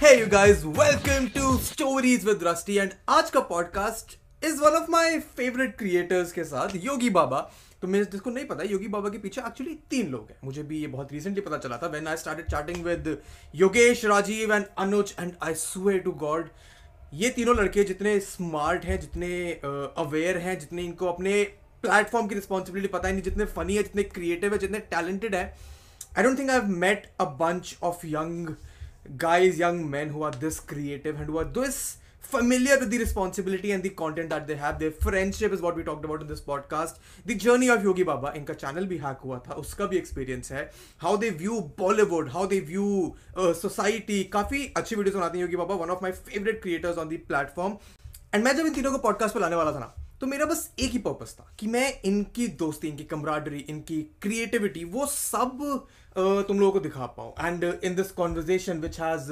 Hey you guys, welcome to Stories with Rusty and आज का podcast is one of my favourite creators के साथ योगी बाबा तो मैं जिसको नहीं पता योगी बाबा के पीछे एक्चुअली तीन लोग हैं। मुझे भी ये बहुत रिसेंटली पता चला था। When I started chatting with Yogesh Rajeev and Anuj and I swear to God ये तीनों लड़के जितने स्मार्ट हैं जितने अवेयर uh, हैं जितने इनको अपने प्लेटफॉर्म की रिस्पॉन्सिबिलिटी पता ही नहीं जितने फनी है जितने क्रिएटिव है जितने टैलेंटेड है I don't think I have met a bunch of young guys, young men who are this creative and who are this familiar with the responsibility and the content that they have. Their friendship is what we talked about in this podcast. The journey of Yogi Baba, इनका channel भी hack हुआ था उसका भी experience है How they view Bollywood, how they view uh, society. काफ़ी अच्छी videos बनाते हैं योगी बाबा one of my favorite creators on the platform. And मैं जब इन तीनों को podcast पे लाने वाला था ना तो मेरा बस एक ही पर्पस था कि मैं इनकी दोस्ती इनकी कमराडरी इनकी क्रिएटिविटी वो सब uh, तुम लोगों को दिखा पाऊँ। And in this conversation which has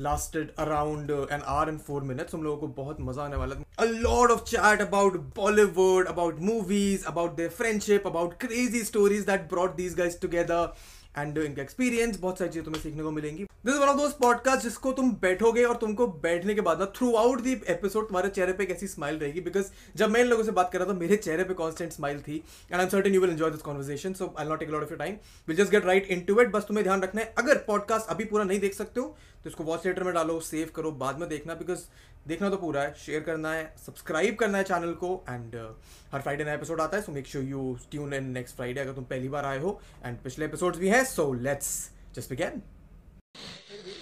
lasted around an hour and four minutes तुम लोगों को बहुत मज़ा आने वाला a lot of chat about Bollywood about movies about their friendship about crazy stories that brought these guys together and इनका experience बहुत सारी चीज़ें तुम्हें सीखने को मिलेंगी। This one of those podcast जिसको तुम बैठोगे और तुमको बैठने के बाद ना थ्रू आउट दी एपिसोड तुम्हारे चेहरे पे कैसी स्माइल रहेगी बिकॉज़ जब मैं इन लोगों से बात कर रहा था, मेरे चेहरे पे कॉन्स्टेंट स्माइल थी and I am certain you will enjoy this conversation so I not take of your time will just get right into it बस तुम्हें ध्यान रखना है, अगर पॉडकास्ट अभी पूरा नहीं देख सकते हो तो इसको वॉच लेटर में डालो सेव करो, बाद में देखना बिकॉज़ देखना तो पूरा है शेयर करना है सब्सक्राइब करना है चैनल को एंड uh, हर फ्राइडे नया एपिसोड आता है so make sure you tune in next Friday अगर तुम पहली बार आए हो एंड पिछले एपिसोड्स भी हैं सो लेट्स जस्ट बिगेन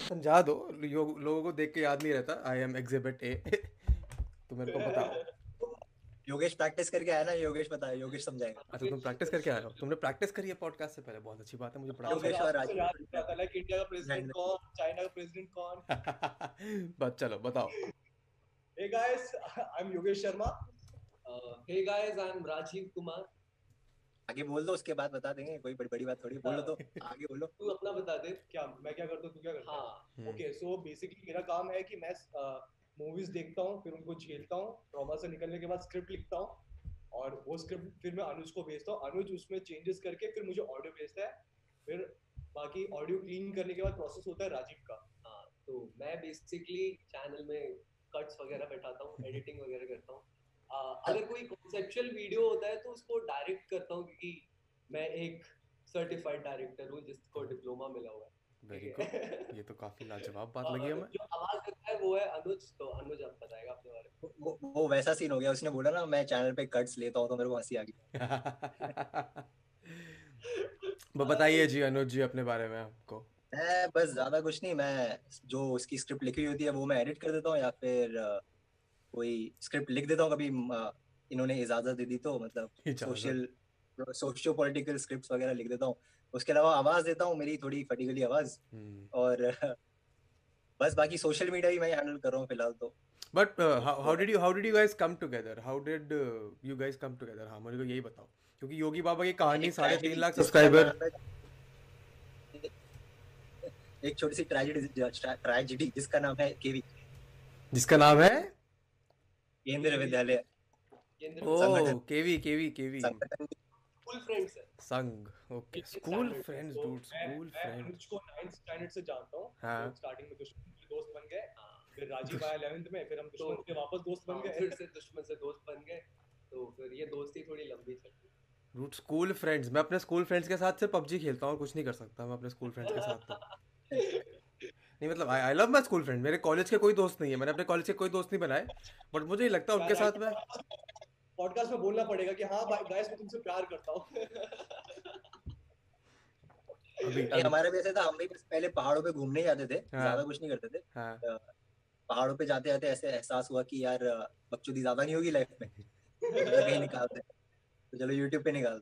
समझा दो लोगों को देख के याद नहीं रहता आई एम एग्जिबिट ए तो मेरे को बताओ। योगेश प्रैक्टिस करके आया ना योगेश है योगेश समझाएगा। अच्छा तुम प्रैक्टिस करके आए हो? तुमने प्रैक्टिस करी है पॉडकास्ट से पहले? बहुत अच्छी बात है मुझे पता योगेश और राजीव लाइक इंडिया का प्रेसिडेंट कौन चाइना का प्रेसिडेंट कौन। बस चलो बताओ। Hey guys I am Yogesh Sharma hey guys I am Rajeev Kumar आगे बोल दो उसके बाद बता देंगे कोई बड़ी बड़ी बात थोड़ी बोलो तो। आगे बोलो। तू अपना बता दे क्या मैं क्या करता हूँ तू क्या करता हाँ? ओके सो बेसिकली मेरा काम है कि मैं मूवीज़ देखता हूँ फिर उनको झेलता हूँ ट्रॉमा से निकलने के बाद स्क्रिप्ट लिखता हूँ और वो स्क्रिप्ट फिर मैं अनुज को भेजता हूँ। अनुज उसमें चेंजेस करके फिर मुझे ऑडियो भेजता है फिर बाकी ऑडियो क्लीन करने के बाद प्रोसेस होता है राजीव का। हाँ तो मैं बेसिकली चैनल में कट्स वगैरह बैठाता हूँ एडिटिंग वगैरह करता हूँ। अगर कोई कॉन्सेप्चुअल वीडियो होता है तो उसको डायरेक्ट करता हूँ क्योंकि मैं एक सर्टिफाइड डायरेक्टर हूँ जिसको डिप्लोमा मिला हुआ है। वेरी गुड ये तो काफ़ी लाजवाब बात लगी हमें। जो आवाज़ करता है वो है अनुज तो अनुज आप बताएगा अपने बारे में। वो, वो वैसा सीन हो गया। उसने बोला ना मैं चैनल पे कट्स लेता हूँ तो मेरे को हँसी आ गई। वो बताइए जी अनुज जी अपने बारे में आपको। मैं बस ज़्यादा कुछ नहीं मैं जो उसकी स्क्रिप्ट लिखी होती है वो मैं एडिट कर देता हूँ या फिर कोई स्क्रिप्ट लिख देता हूँ कभी इन्होंने इजाज़त दे दी तो मतलब सोशल सोशियो पॉलिटिकल स्क्रिप्ट वगैरह लिख देता हूँ। उसके अलावा आवाज़ देता हूँ मेरी थोड़ी फटी गली आवाज़। हम्म। और बस बाकी सोशल मीडिया ही मैं हैंडल कर रहा हूँ फ़िलहाल तो। But how did you how did you guys come together how did you guys come together हाँ मुझे को यही बताओ। क्योंकि योगी बाबा की कहानी साढ़े तीन लाख सब्सक्राइबर एक छोटी सी ट्रेजेडी ट्रेजेडी जिसका नाम है केवी। जिसका नाम है? केंद्रीय विद्यालय। ओ केवी केवी केवी। स्कूल फ्रेंड्स है संग okay. School friends dude school friends को 9th स्टैंडर्ड से जानता हूँ। हाँ। स्टार्टिंग में दुश्मन दोस्त बन गए हाँ। फिर राजीव आया 11th में फिर हम दुश्मन तो, के वापस दोस्त बन हाँ, गए। फिर से दुश्मन से दोस्त बन गए। तो फिर ये दोस्ती थोड़ी लंबी चली रूट स्कूल फ्रेंड्स मैं अपने स्कूल फ्रेंड्स के साथ से पबजी खेलता हूँ और कुछ नहीं कर सकता। मैं अपने स्कूल फ्रेंड्स के साथ तो। नहीं मतलब I I love my school friend मेरे कॉलेज के कोई दोस्त नहीं है। मैंने अपने कॉलेज के कोई दोस्त नहीं बनाए। बट मुझे लगता है उनके साथ में पॉडकास्ट में बोलना पड़ेगा कि हाँ भाई गाइस मैं तुमसे प्यार करता हूँ. अभी हमारे भी ऐसे था हम भी पहले पहाड़ों पे घूमने जाते थे हाँ, ज़्यादा कुछ नहीं करते थे। हाँ, पहाड़ों पे जाते जाते ऐसे एहसास हुआ कि यार बकचोदी ज़्यादा नहीं होगी लाइफ में। कहीं निकालते तो चलो यूट्यूब पे निकाल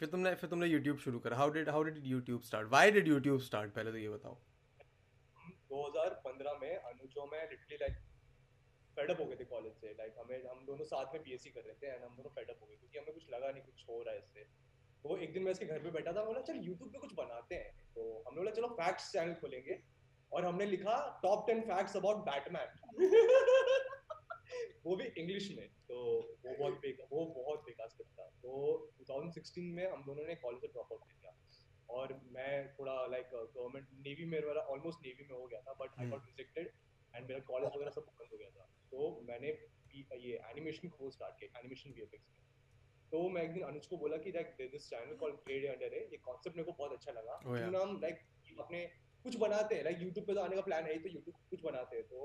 फिर तुमने फिर तुमने यूट्यूब शुरू करा। How did how did YouTube start why did YouTube start पहले तो ये बताओ। 2015 में अनुजो में लाइक फेडअप हो गए थे कॉलेज से। लाइक हमें, हम दोनों साथ में बीएससी कर रहे थे एंड हम दोनों फेडअप हो गए क्योंकि हमें कुछ लगा नहीं, कुछ हो रहा है इससे। एक दिन मैं घर पे बैठा था, बोला, चल यूट्यूब पे कुछ बनाते हैं। तो हमने बोला, चलो फैक्ट्स चैनल खोलेंगे। और हमने लिखा top ten facts about Batman वो भी इंग्लिश में। तो वो बहुत बेकार वो बहुत बेकार था। तो 2016 में हम दोनों ने कॉलेज से ड्रॉप आउट किया। और मैं थोड़ा लाइक गवर्नमेंट नेवी में मेरा ऑलमोस्ट नेवी में हो गया था but I got rejected and मेरा कॉलेज वगैरह सब बंद हो गया था। तो मैंने ये एनिमेशन कोर्स स्टार्ट किया एनिमेशन वीएफएक्स में तो मैं एक दिन अनुज को बोला कि like this channel called grade under है ये कांसेप्ट मेरे को बहुत अच्छा लगा। Oh, yeah. क्यों ना हम लाइक अपने कुछ बनाते हैं लाइक यूट्यूब पे तो आने का प्लान है ही तो यूट्यूब कुछ बनाते हैं। तो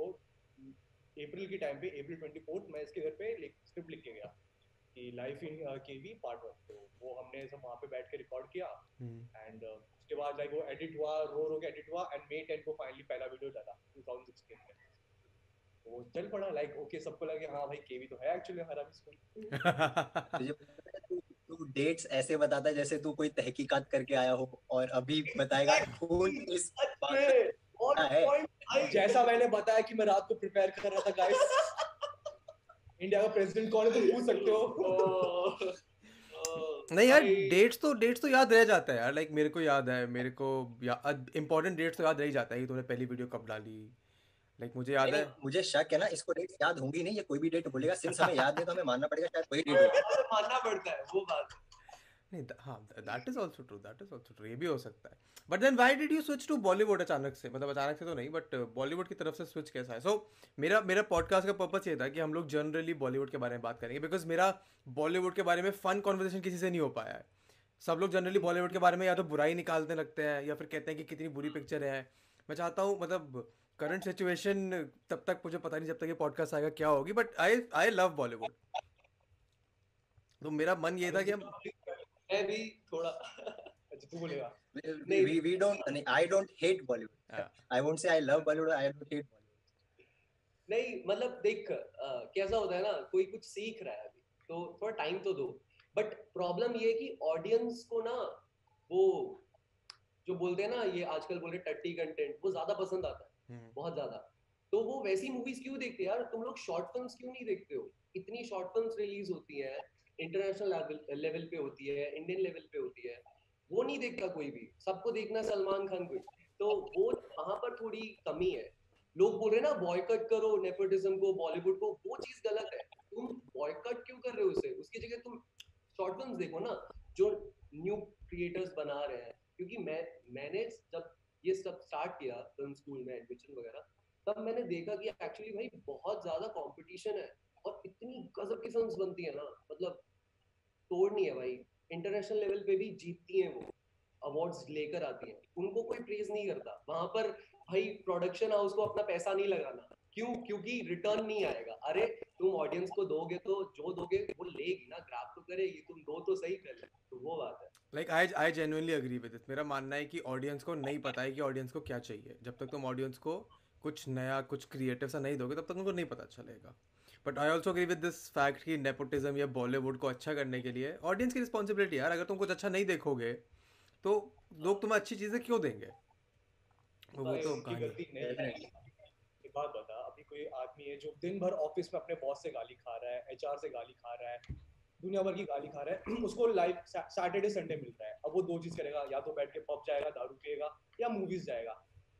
अप्रैल के टाइम पे अप्रैल ट्वेंटी फोर्थ मैं इसके घर पे स्क्रिप्ट लिख के गया। कि life in KV part one तो वो हमने सब वहाँ पे बैठ के रिकॉर्ड किया। हम्म। एंड उसके बाद लाइक वो एडिट हुआ रो रो के एडिट हुआ एंड मे 10 को फाइनली पहला वीडियो डाला 2016 में। वो चल पड़ा लाइक ओके सबको लगे हाँ भाई केवी तो है एक्चुअली हमारा भी स्कूल तू तू डेट्स ऐसे बताता है जैसे तू कोई तहकीकात करके आया हो और अभी बताएगा खून इस बात और है। जैसा मैंने बताया कि मैं रात को प्रिपेयर कर रहा था गाइस इंडिया का प्रेसिडेंट कौन है तुम पूछ सकते हो? नहीं यार डेट्स तो डेट्स तो याद रह जाता है यार लाइक मेरे को याद है मेरे को इंपॉर्टेंट डेट्स तो याद रह जाता है कि तूने पहली वीडियो कब डाली? लाइक मुझे याद है मुझे शक है ना इसको डेट याद होंगी नहीं ये कोई भी डेट बोलेगा सिंस हमें याद है तो हमें मानना पड़ेगा शायद वही डेट मानना पड़ता है वो बात है। नहीं हाँ that is also true that is also true ये भी हो सकता है। But then why did you switch to Bollywood अचानक से? मतलब अचानक से तो नहीं बट बॉलीवुड की तरफ़ से स्विच कैसा है? सो मेरा मेरा पॉडकास्ट का पर्पस ये था कि हम लोग जनरली बॉलीवुड के बारे में बात करेंगे बिकॉज़ मेरा बॉलीवुड के बारे में फन कॉन्वर्सेशन किसी से नहीं हो पाया है। सब लोग जनरली बॉलीवुड के बारे में या तो बुराई निकालने लगते हैं, या फिर कहते हैं कि कितनी बुरी पिक्चर है। मैं चाहता हूँ मतलब करंट सिचुएशन तब तक मुझे पता नहीं जब तक ये पॉडकास्ट आएगा क्या होगी but I I love Bollywood तो मेरा मन ये था कि हम मैं भी थोड़ा अच्छा तू बोलेगा we we don't नहीं, I don't hate Bollywood. Yeah. I won't say I love Bollywood. I don't hate Bollywood. नहीं मतलब देख कैसा होता है ना कोई कुछ सीख रहा है अभी तो थोड़ा टाइम तो दो बट प्रॉब्लम ये है कि ऑडियंस को ना वो जो बोलते हैं ना ये आजकल बोल रहे टट्टी कंटेंट वो ज़्यादा पसंद आता है हम्म, बहुत ज़्यादा तो वो वैसी मूवीज़ क्यों देखते हैं यार तुम लोग शॉर्ट फिल्म्स क्यों नहीं देखते हो इतनी शॉर्ट फिल्म्स रिलीज़ होती है इंटरनेशनल लेवल पे होती है इंडियन लेवल पे होती है, वो नहीं देखता कोई भी। सबको देखना सलमान खान को। तो वो वहाँ पर थोड़ी कमी है। लोग बोल रहे ना बॉयकट करो नेपोटिज्म को बॉलीवुड को, वो चीज़ गलत है। तुम बॉयकट क्यों कर रहे हो उसे? उसकी जगह तुम शॉर्ट फिल्म्स देखो ना, जो न्यू क्रिएटर्स बना रहे हैं। क्योंकि मैं, मैंने जब ये सब स्टार्ट किया फ़िल्म स्कूल में एडमिशन वगैरह, तब मैंने देखा कि एक्चुअली भाई बहुत ज़्यादा कॉम्पिटिशन है। और इतनी गजब की फिल्म्स बनती है ना मतलब तोड़ नहीं है भाई। इंटरनेशनल लेवल पे भी जीतती हैं वो। अवार्ड्स लेकर आती हैं। उनको कोई प्रेज नहीं करता। वहाँ पर भाई प्रोडक्शन हाउस को अपना पैसा नहीं लगाना। क्यों? क्योंकि रिटर्न नहीं आएगा। अरे, तुम ऑडियंस को दोगे तो जो दोगे, वो लेगी ना। ग्राफ तो करेगी तुम दो तो सही पहले तो वो बात है। Like I I genuinely agree with it मेरा मानना है कि ऑडियंस को नहीं पता है कि ऑडियंस को क्या चाहिए। जब तक तुम ऑडियंस को कुछ नया, कुछ क्रिएटिव सा नहीं दोगे, तब तक उनको नहीं पता चलेगा। But I also agree with this fact कि नेपोटिज्म या बॉलीवुड को अच्छा करने के लिए ऑडियंस की रिस्पॉन्सिबिलिटी यार अगर तुम कुछ अच्छा नहीं देखोगे तो लोग तुम्हें अच्छी चीज़ें क्यों देंगे? वो वो तो गलती नहीं है। बात बता अभी कोई आदमी है जो दिन भर ऑफ़िस में अपने बॉस से गाली खा रहा है एचआर से गाली खा रहा है दुनिया भर की गाली खा रहा है उसको लाइव सैटरडे संडे मिलता है। अब वो दो चीज़ करेगा या तो बैठ के पब जाएगा दारू पिएगा या मूवीज़ जाएगा।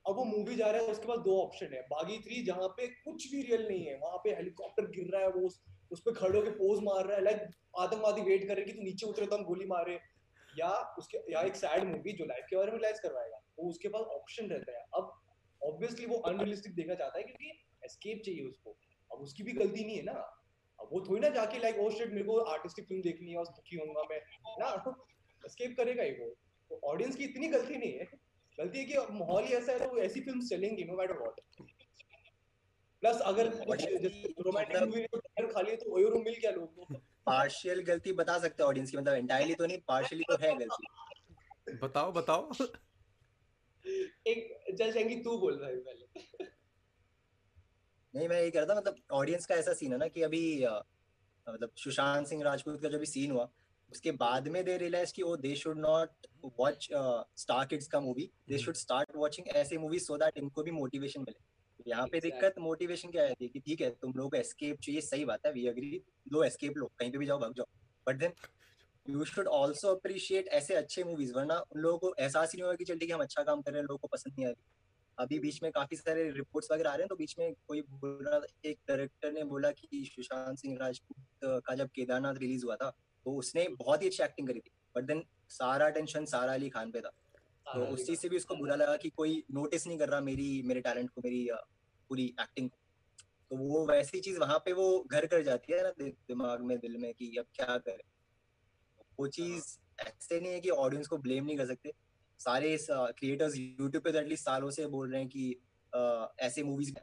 अब वो मूवी जा रहा है उसके पास दो ऑप्शन है। बागी थ्री जहाँ पे कुछ भी रियल नहीं है वहाँ पे हेलीकॉप्टर गिर रहा है वो उस, उस पे खड़े होकर पोज मार रहा है लाइक आतंकवादी वेट कर रहे हैं कि तू नीचे उतरे तो हम गोली मारे। या उसके या एक सैड मूवी जो लाइफ के बारे में रिलाइज करवाएगा वो उसके पास ऑप्शन रहता है। अब ऑब्वियसली वो अनरियलिस्टिक देखना चाहता है क्योंकि एस्केप चाहिए उसको। अब उसकी भी गलती नहीं है ना। अब वो थोड़ी ना जाके लाइक ओ शिट मेरे को आर्टिस्टिक फ़िल्म देखनी है और दुखी होऊँगा मैं। ना एस्केप करेगा ही वो। तो ऑडियंस की इतनी गलती नहीं है। गलती है कि माहौल ही ऐसा है तो वो ऐसी फ़िल्म चलेंगी नो मैटर व्हाट प्लस अगर कुछ रोमांटिक मूवी ने खा लिए तो वही रूम मिल गया लोगों को। पार्शियल गलती बता सकते हैं ऑडियंस की मतलब एंटायरली तो नहीं पार्शियली तो है गलती। बताओ बताओ। एक चल शेंगी तू बोल भाई पहले। नहीं मैं ये कह रहा था मतलब ऑडियंस का ऐसा सीन है ना कि अभी मतलब सुशांत सिंह राजपूत का जो भी सीन हुआ उसके बाद में दे रियलाइज़ कि वो they should not watch star kids का movie they should start watching ऐसे मूवी सो दैट इनको भी मोटिवेशन मिले. यहाँ पे दिक्कत मोटिवेशन क्या है? कि ठीक है तुम लोगों को एस्केप चाहिए सही बात है वी अग्री लो एस्केप लो कहीं पे भी जाओ भाग जाओ. But then you should also appreciate ऐसे अच्छे मूवीज़ वरना उन लोगों को एहसास ही नहीं होगा कि चल ठीक है हम अच्छा काम कर रहे हैं लोगों को पसंद नहीं आ रही। अभी बीच में काफ़ी सारे रिपोर्ट्स वगैरह आ रहे हैं तो बीच में कोई बोल रहा एक डायरेक्टर ने बोला कि सुशांत सिंह राजपूत का जब केदारनाथ रिलीज़ हुआ था तो उसने बहुत ही अच्छी एक्टिंग करी थी। बट देन सारा टेंशन सारा अली खान पे था। तो उस चीज़ से भी उसको बुरा लगा कि कोई नोटिस नहीं कर रहा मेरी मेरे टैलेंट को मेरी पूरी एक्टिंग तो वो वैसी चीज़ वहाँ पे वो घर कर जाती है ना दिमाग में दिल में कि अब क्या करे? वो चीज़ ऐसे नहीं है कि ऑडियंस को ब्लेम नहीं कर सकते। सारे क्रिएटर्स यूट्यूब पे तो एटलीस्ट सालों से बोल रहे हैं कि uh, ऐसे मूवीज़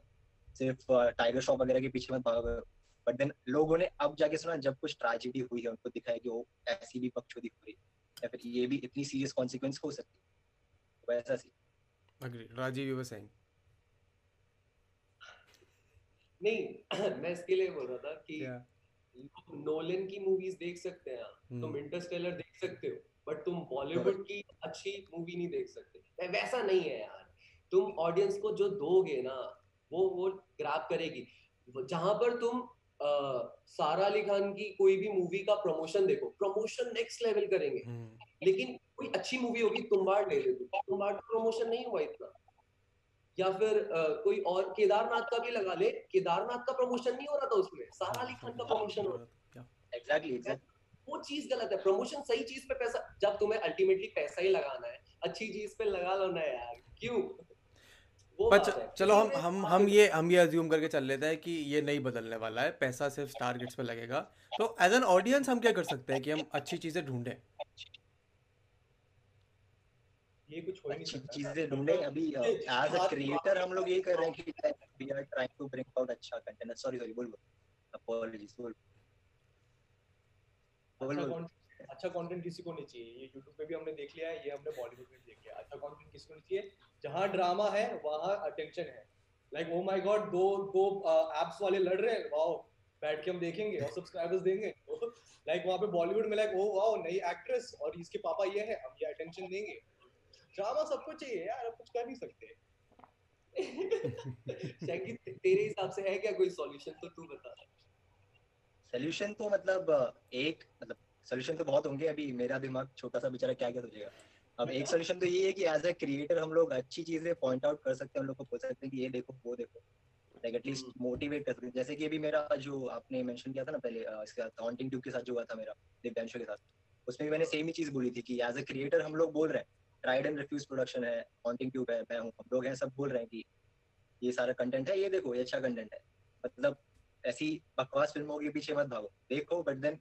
सिर्फ़ टाइगर श्रॉफ वगैरह के पीछे मत भागो। बट देन लोगों ने अब जाके सुना जब कुछ ट्रेजेडी हुई है उनको दिखाया कि वो ऐसी भी पक्षोदी हो रही या फिर ये भी इतनी सीरियस कॉन्सिक्वेंस हो सकती है। वैसा सी। Agree Rajiv you were saying नहीं मैं इसके लिए बोल रहा था कि yeah. नोलन की मूवीज़ देख सकते हैं। Hmm. तुम। इंटरस्टेलर देख सकते हो बट तुम बॉलीवुड की अच्छी मूवी नहीं देख सकते। वैसा नहीं है यार। तुम ऑडियंस को जो दोगे ना वो वो ग्रैब करेगी। जहाँ पर तुम सारा अली खान की कोई भी मूवी का प्रमोशन देखो। प्रमोशन नेक्स्ट लेवल करेंगे। हम्म। लेकिन कोई अच्छी मूवी होगी तुम्बाड़ ले ले तुम्बाड़ का प्रमोशन नहीं हुआ इतना। या फिर uh, कोई और केदारनाथ का भी लगा ले। केदारनाथ का प्रमोशन नहीं हो रहा था उसमें। सारा अली खान का प्रमोशन हो रहा एग्जैक्टली वो चीज़ गलत है। प्रमोशन सही चीज़ पे पैसा जब तुम्हें अल्टीमेटली पैसा ही लगाना है अच्छी चीज़ पे लगा लो ना यार। क्यों? पर चलो हम हम हम ये हम ये अज्यूम करके चल लेते हैं कि ये नहीं बदलने वाला है। पैसा सिर्फ़ टारगेट्स पे लगेगा। तो एज एन ऑडियंस हम क्या कर सकते हैं कि हम अच्छी चीज़ें ढूंढें? ये कुछ हो नहीं सकता। चीज़ें ढूंढे। अभी एज अ क्रिएटर हम लोग ये कर रहे हैं कि we are trying to bring out अच्छा कंटेंट सॉरी सॉरी बोल बोल। अपॉलॉजीज बोल। बोल अच्छा कंटेंट किसी को नहीं चाहिए। ये YouTube पे भी हमने देख लिया है ये हमने बॉलीवुड में देख लिया अच्छा कंटेंट किसी को नहीं चाहिए जहाँ ड्रामा है वहाँ अटेंशन है। लाइक ओ माय गॉड दो दो एप्स वाले लड़ रहे हैं। वाओ बैठ के हम देखेंगे और सब्सक्राइबर्स देंगे। लाइक वहाँ पे बॉलीवुड में लाइक ओ वाओ नई एक्ट्रेस और इसके पापा ये है हम ये अटेंशन देंगे। ड्रामा सबको चाहिए यार अब कुछ कर नहीं सकते। तेरे हिसाब से है क्या कोई सॉल्यूशन तो तू बता। सॉल्यूशन तो मतलब एक मतलब सॉल्यूशन तो बहुत होंगे अभी। मेरा दिमाग छोटा सा बेचारा क्या क्या सोचेगा? अब एक सोल्यूशन तो ये है कि एज अ क्रिएटर हम लोग अच्छी चीज़ें पॉइंट आउट कर सकते हैं हम लोग को बोल सकते हैं कि ये देखो वो देखो। लाइक एटलीस्ट मोटिवेट कर सकते हैं। जैसे कि अभी मेरा जो आपने मेंशन किया था ना पहले इसका हॉन्टिंग ट्यूब के साथ जो हुआ था मेरा दिव्यांशु के साथ उसमें भी मैंने सेम ही चीज़ बोली थी कि एज अ क्रिएटर हम लोग बोल रहे हैं ट्राइड एंड रिफ्यूज प्रोडक्शन है हॉन्टिंग ट्यूब है मैं हूँ हम लोग हैं सब बोल रहे हैं कि ये सारा कंटेंट है ये देखो ये अच्छा कंटेंट है। मतलब ऐसी बकवास फ़िल्मों के पीछे मत भागो। देखो बट देन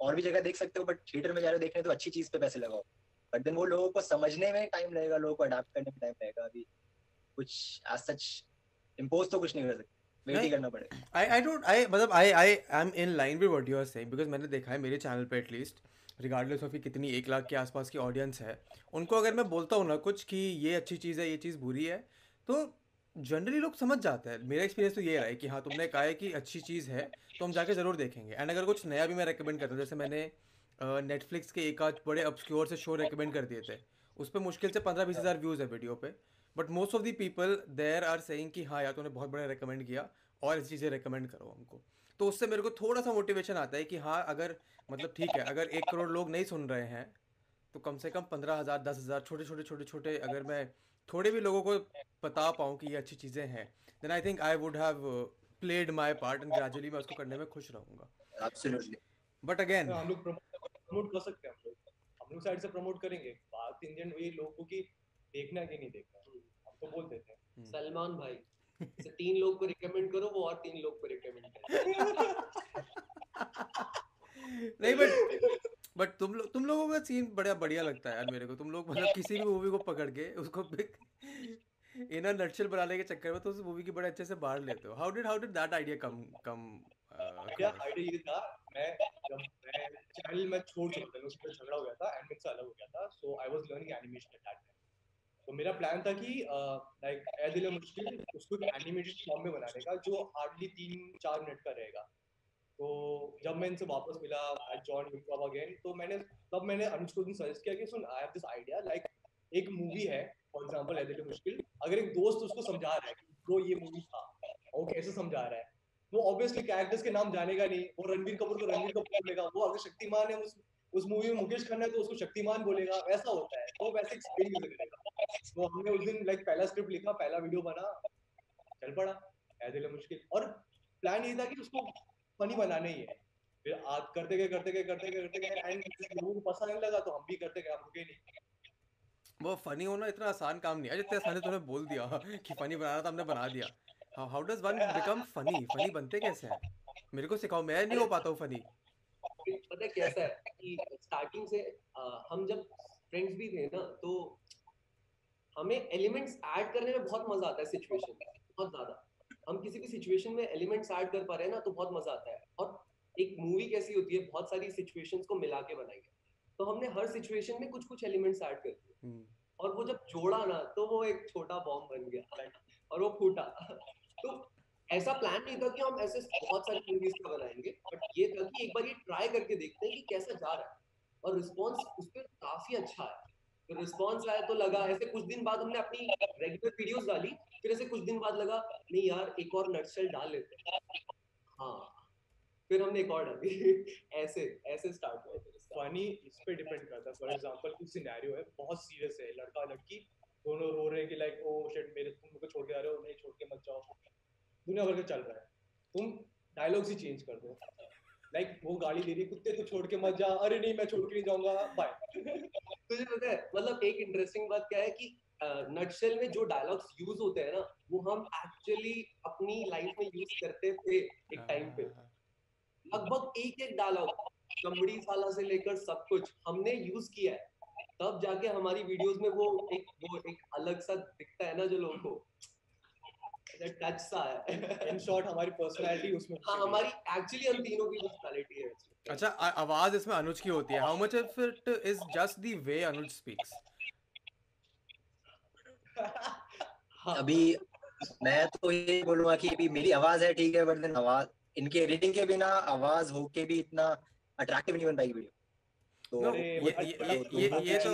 और भी जगह देख सकते हो बट थिएटर में जा रहे हो देखने तो अच्छी चीज़ पे पैसे लगाओ। बट देन वो लोगों को समझने में टाइम लगेगा लोगों को अडाप्ट करने में टाइम लगेगा अभी। कुछ एज सच इम्पोज तो कुछ नहीं कर सकते। वेट ही करना पड़ेगा। आई आई डोंट आई मतलब I I I am in line with what you are saying because मैंने देखा है मेरे चैनल पे एटलीस्ट रिगार्डलेस ऑफ़ कितनी एक लाख के आसपास की ऑडियंस है उनको अगर मैं बोलता हूँ ना कुछ कि ये अच्छी चीज़ है ये चीज़ बुरी है तो जनरली लोग समझ जाते हैं। मेरा एक्सपीरियंस तो ये रहा है कि हाँ तुमने कहा है कि अच्छी चीज़ है तो हम जाके ज़रूर देखेंगे। एंड अगर कुछ नया भी मैं रिकमेंड करता हूँ जैसे मैंने नेटफ्लिक्स के एक आध बड़े अपस्क्योर से शो रिकमेंड कर दिए थे। उस पर मुश्किल से पंद्रह बीस हज़ार व्यूज़ है वीडियो पे। But most of the people there are saying कि हाँ यार तूने बहुत बड़ा रिकमेंड किया और इस चीज़ें रिकमेंड करो हमको। तो उससे मेरे को थोड़ा सा मोटिवेशन आता है कि हाँ अगर मतलब ठीक है अगर एक करोड़ लोग नहीं सुन रहे हैं तो कम से कम पंद्रह हज़ार दस हज़ार छोटे छोटे छोटे छोटे अगर मैं थोड़े भी लोगों को बता पाऊँ कि ये अच्छी चीज़ें हैं then I think I would have played my part and gradually मैं उसको करने में खुश रहूँगा। बट अगेन हम लोग प्रमोट कर सकते हैं हम लोग। हम लोग साइड से प्रमोट करेंगे। बात इंडियन वही लोगों की देखना कि नहीं देखना हम तो बोल देते हैं। हम्म। सलमान भाई से तीन लोग को रिकमेंड करो वो और तीन लोग को रिकमेंड करो। नहीं बट बट तुम लोग तुम लोगों का सीन बड़ा बढ़िया लगता है यार मेरे को। तुम लोग मतलब किसी भी मूवी को पकड़ के उसको इन नटशल बनाने के चक्कर में तो उस मूवी की बड़े अच्छे से बाहर लेते हो। How did how did that idea come come क्या आइडिया ये था? मैं जब मैं चैनल में छोड़ चुका था उसमें झगड़ा हो गया था एंड अलग हो गया था so I was learning animation at that time तो मेरा प्लान था कि लाइक ए दिल मुश्किल उसको एक एनिमेटेड फॉर्म में बनाने का जो हार्डली तीन चार मिनट का रहेगा। तो जब मैं इनसे वापस मिला आई जॉइन यूट्यूब अगेन तो मैंने तब मैंने अनुज को सजेस्ट किया कि सुन I have this idea like एक मूवी है फॉर एग्जांपल ए दिल मुश्किल अगर एक दोस्त उसको समझा रहा है कि ब्रो ये मूवी था वो कैसे समझा रहा है? वो ऑब्वियसली कैरेक्टर्स के नाम जानेगा नहीं। वो रणवीर कपूर को रणवीर कपूर बोलेगा। वो अगर शक्तिमान है उस उस मूवी में मुकेश खन्ना तो उसको शक्तिमान बोलेगा वैसा होता है। तो वैसे एक्सप्लेन नहीं करेगा तो हमने उस दिन लाइक पहला स्क्रिप्ट लिखा, पहला वीडियो बना। चल पड़ा। है दिल मुश्किल। और प्लान ये था कि उसको फनी बनाना ही है। फिर आज करते गए करते गए करते गए करते गए एंड लोगों को पसंद नहीं लगा तो हम भी करते गए। हम रुके नहीं। वो फनी होना इतना आसान काम नहीं है। जितने आसानी तूने बोल दिया कि फनी बनाना था, हमने बना दिया। How does one become funny funny बनते कैसे हैं? मेरे को सिखाओ मैं नहीं हो पाता हूँ फनी पता कैसा है कि स्टार्टिंग से आ, हम जब फ्रेंड्स भी थे ना तो हमें एलिमेंट्स ऐड करने में बहुत मज़ा आता है सिचुएशन में बहुत ज़्यादा। हम किसी भी सिचुएशन में एलिमेंट्स ऐड कर पा रहे हैं ना तो बहुत मज़ा आता है। और एक मूवी कैसी होती है बहुत सारी सिचुएशंस को मिला के बनाई है। तो हमने हर सिचुएशन में कुछ कुछ एलिमेंट्स ऐड कर दिए। हम्म। और वो जब जोड़ा ना तो वो एक छोटा बॉम्ब बन गया। और वो फूटा। तो ऐसा प्लान नहीं था कि हम ऐसे बहुत सारी मूवीज़ का बनाएँगे बट ये था कि एक बार ये ट्राई करके देखते हैं कि कैसा जा रहा है। और रिस्पॉन्स उस पर काफ़ी अच्छा है तो रिस्पॉन्स आया तो लगा, ऐसे कुछ दिन बाद हमने अपनी रेगुलर वीडियोस डाली, फिर ऐसे कुछ दिन बाद लगा, नहीं यार, एक और नटशेल डाल लेते हाँ। फिर हमने एक और डाली। ऐसे ऐसे स्टार्ट हुआ फनी इस पे डिपेंड करता है। फॉर एग्जांपल कुछ सिनेरियो है, बहुत सीरियस है लड़का लड़की दोनों रो रहे हैं कि लाइक ओ शिट मेरे तुम मुझे छोड़ के आ रहे हो नहीं छोड़ के मत जाओ दुनिया भर का चल रहा है। तुम डायलॉग्स ही चेंज कर दो। लाइक like, वो गाड़ी दे रही कुत्ते तो छोड़ के मत जा। अरे नहीं मैं छोड़ के नहीं जाऊँगा। बाय तुझे पता है मतलब एक इंटरेस्टिंग बात क्या है कि नटशेल में जो डायलॉग्स यूज़ होते हैं ना वो हम एक्चुअली अपनी लाइफ में यूज़ करते थे एक टाइम पे हाँ, हाँ, हाँ। लगभग एक एक डायलॉग चमड़ी साला से लेकर सब कुछ हमने यूज़ किया है। तब जाके हमारी वीडियोस में वो एक वो एक अलग सा दिखता है ना जो लोगों को। टच सा है। इन शॉर्ट हमारी पर्सनालिटी उसमें हाँ हमारी एक्चुअली हम तीनों की पर्सनालिटी है अच्छा आवाज़ इसमें अनुज की होती है। How much of it is just the way Anuj speaks अभी मैं तो ये बोलूँगा कि अभी मेरी आवाज़ है ठीक है बट देन आवाज़ इनके एडिटिंग के बिना आवाज़ होके भी इतना अट्रैक्टिव नहीं बन पाएगी वीडियो तो ये तो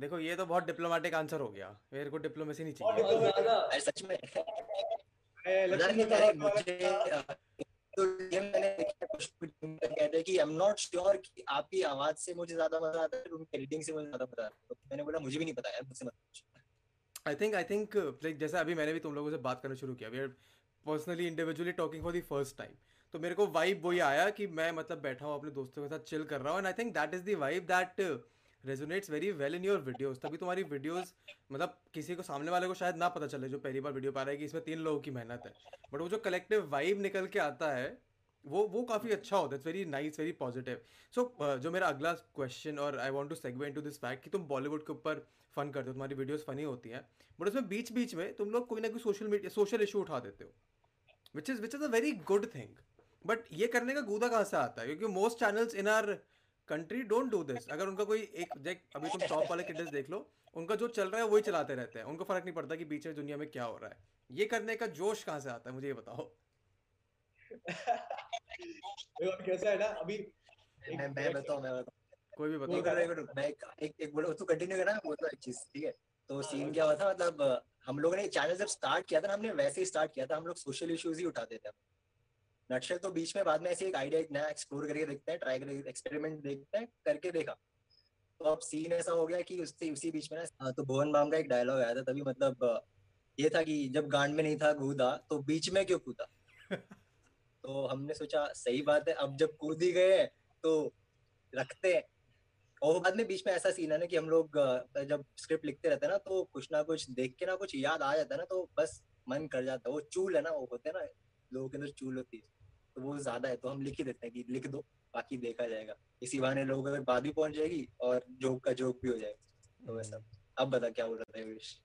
देखो ये तो बहुत डिप्लोमेटिक आंसर हो गया। मेरे को डिप्लोमेसी नहीं चाहिए। सच में। मुझे तो ये मैंने कहते हैं कि आई एम नॉट श्योर कि आपकी आवाज़ से मुझे ज़्यादा मज़ा आता है उनकी एडिटिंग से मुझे ज़्यादा मज़ा आता है। तो मैंने बोला मुझे भी नहीं पता यार मुझसे मत I think I think like जैसे अभी मैंने भी तुम लोगों से बात करना शुरू किया। We are personally individually talking for the first time तो मेरे को वाइब वही आया कि मैं मतलब बैठा हूँ, अपने दोस्तों के साथ चिल कर रहा हूँ and I think that is the vibe that resonates very well in your videos तभी तुम्हारी वीडियोस मतलब किसी को सामने वाले को शायद ना पता चले जो पहली बार वीडियो पा रहा है कि इसमें तीन लोगों की मेहनत है। बट वो जो कलेक्टिव वाइब निकल के आता है, वो वो काफ़ी अच्छा होता है। Very nice very positive so जो मेरा अगला क्वेश्चन और I want to into this fact कि तुम बॉलीवुड के ऊपर फन करते हो, तुम्हारी वीडियोस फनी होती हैं बट उसमें बीच बीच में तुम लोग कोई ना कोई सोशल मीडिया सोशल इशू उठा देते हो which is which is a very good thing but ये करने का गूदा कहाँ से आता है? क्योंकि most channels in our country don't do this अगर उनका कोई एक देख अभी तुम टॉप वाले किड्स देख लो उनका जो चल रहा है वही चलाते रहते हैं। उनको फ़र्क नहीं पड़ता कि पीछे दुनिया में क्या हो रहा है। ये करने का जोश कहाँ से आता है? मुझे ये बताओ। कैसा है ना अभी मैं मैं बताऊँ मैं बताऊँ। कोई भी बताओ। मैं एक एक बोलो तू कंटिन्यू करना वो तो एक चीज़ ठीक है? तो सीन हाँ। क्या हुआ था? मतलब हम लोगों ने चैनल जब स्टार्ट किया था ना हमने वैसे ही स्टार्ट किया था हम लोग सोशल इश्यूज़ ही उठाते थे। नटशेल तो बीच में बाद में ऐसे एक आइडिया एक नया एक्सप्लोर करके देखते हैं ट्राई करके एक्सपेरिमेंट देखते हैं करके देखा। तो अब सीन ऐसा हो गया कि उससे उसी बीच में ना तो भुवन माम का एक डायलॉग आया था तभी मतलब ये था कि जब गांड में नहीं था कूदा तो बीच में क्यों कूदा? तो हमने सोचा सही बात है अब जब कूद ही गए तो रखते हैं। और बाद में बीच में ऐसा सीन है ना कि हम लोग जब स्क्रिप्ट लिखते रहते हैं ना तो कुछ ना कुछ देख के ना कुछ याद आ जाता है ना तो बस मन कर जाता है। वो चूल है ना वो होते हैं ना लोगों के अंदर चूल होती है। तो वो ज़्यादा है तो हम लिख ही देते हैं कि लिख दो बाकी देखा जाएगा। इसी बहाने लोग अगर बात भी पहुँच जाएगी और जोक का जोक भी हो जाएगा। तो वैसा। अब बता क्या बोल रहा था विश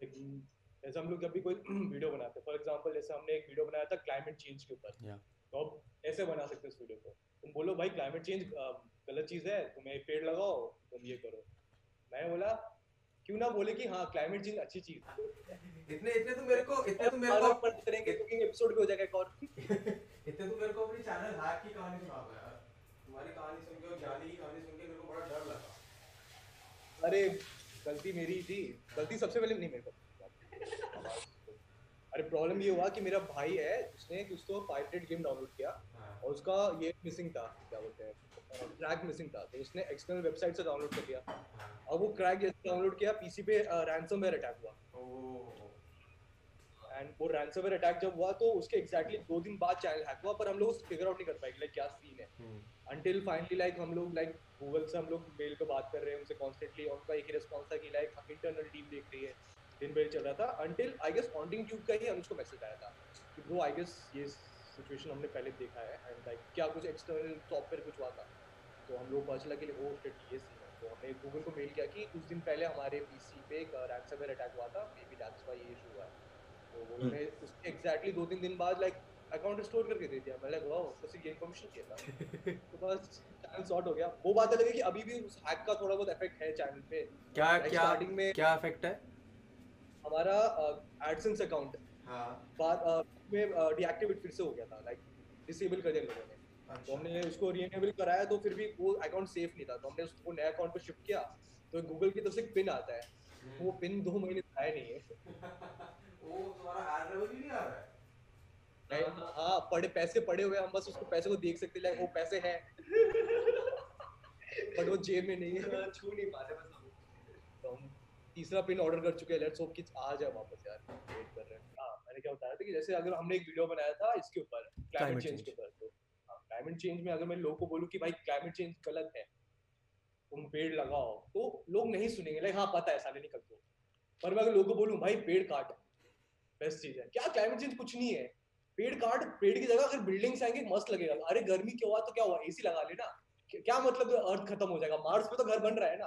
जैसे हम लोग जब भी कोई वीडियो बनाते हैं फॉर एग्जांपल जैसे हमने एक वीडियो बनाया था क्लाइमेट चेंज के ऊपर। तो अब ऐसे बना सकते हैं इस वीडियो को। तुम बोलो भाई क्लाइमेट चेंज गलत चीज़ है तुम एक पेड़ लगाओ तुम ये करो। मैं बोला क्यों ना बोले कि हाँ क्लाइमेट चेंज अच्छी चीज़ इतने इतने तो मेरे को इतने तो मेरे को पर करेंगे कुकिंग एपिसोड भी हो जाएगा एक और। इतने तो मेरे को अपनी चैनल हैक की कहानी सुना दो यार। तुम्हारी कहानी सुन के और ज्ञानी की कहानी सुन के मेरे को बड़ा डर लगा। अरे गलती मेरी थी। गलती सबसे पहले नहीं मेरे को। अरे प्रॉब्लम ये हुआ कि मेरा भाई है उसने कुछ तो पायरेटेड गेम डाउनलोड किया हाँ। और उसका ये मिसिंग था क्या बोलते हैं? क्रैक मिसिंग था तो उसने एक्सटर्नल वेबसाइट से डाउनलोड कर लिया। और वो क्रैक जैसे डाउनलोड किया पीसी पे रैंसम वेयर अटैक हुआ। एंड वो रैंसमवेयर अटैक जब हुआ तो उसके एग्जैक्टली दो दिन बाद चैनल हैक हुआ पर हम लोग फिगर आउट नहीं कर पाए लाइक क्या सीन है। अंटिल फाइनली लाइक हम लोग लाइक गूगल से हम लोग मेल पे बात कर रहे हैं उनसे कॉन्स्टेंटली उनका एक ही रिस्पॉन्स था कि लाइक इंटरनल टीम देख रही है दिन भर चल रहा था। अंटिल आई गेस ऑन्टिंग ट्यूब का ही अनुज को मैसेज आया था कि ब्रो आई गेस ये सिचुएशन हमने पहले देखा है एंड लाइक क्या कुछ एक्सटर्नल सॉफ्टवेयर कुछ हुआ था? तो हम लोग चला कि ओ शिट ये सीन है तो हमने गूगल को मेल किया कि कुछ दिन पहले हमारे पीसी पे एक रैंसमवेयर अटैक हुआ था मे बी दैट्स व्हाई ये इशू हुआ। है तो वो हम्म। उसके एग्जैक्टली दो तीन दिन बाद लाइक अकाउंट रिस्टोर करके दे दिया। मैं लाइक वाओ तो ये इन्फॉर्मेशन किया था। तो बस चैनल सॉर्ट हो गया। वो बात अलग है कि अभी भी उस हैक का थोड़ा बहुत इफ़ेक्ट है चैनल पे। क्या क्या starting में क्या इफ़ेक्ट है? हमारा एडसेंस अकाउंट हाँ। बाद में डीएक्टिवेट फिर से हो गया था। लाइक डिसेबल कर दिया लोगों ने। अच्छा। तो हमने उसको रीएनेबल कराया तो फिर भी वो अकाउंट सेफ़ नहीं था। तो हमने उसको नया अकाउंट पे शिफ्ट किया तो गूगल की तरफ़ से एक पिन आता है। हम्म। वो पिन दो महीने से आया नहीं है। वो तुम्हारा ही नहीं आ रहा है? Right? हाँ पड़े पैसे पड़े हुए हैं हम बस उसको पैसे को देख सकते हैं वो पैसे हैं। बट वो जेब में नहीं है। छू नहीं पाते बस हम। तो हम तीसरा पिन ऑर्डर कर चुके हैं। लेट्स होप कि आ जाए वापस यार। वेट कर रहे हैं। हाँ मैंने क्या बताया था कि जैसे अगर हमने एक वीडियो बनाया था इसके ऊपर क्लाइमेट चेंज के ऊपर तो क्लाइमेट चेंज में अगर मैं लोगों को बोलूँ कि भाई क्लाइमेट चेंज गलत है, तुम पेड़ लगाओ तो लोग नहीं सुनेंगे। लाइक हाँ पता है साले निकल दो पर मैं अगर लोगों को बोलूँ, भाई, पेड़ काट। बेस्ट चीज़ है। क्या क्लाइमेट चेंज कुछ नहीं है? पेड़ काट, पेड़ की जगह अगर बिल्डिंग्स आएँगे, मस्त लगेगा। अरे, गर्मी क्यों हुआ? तो क्या हुआ? एसी लगा लेना। क्या मतलब अर्थ खत्म हो जाएगा? मार्स पे तो घर बन रहा है ना।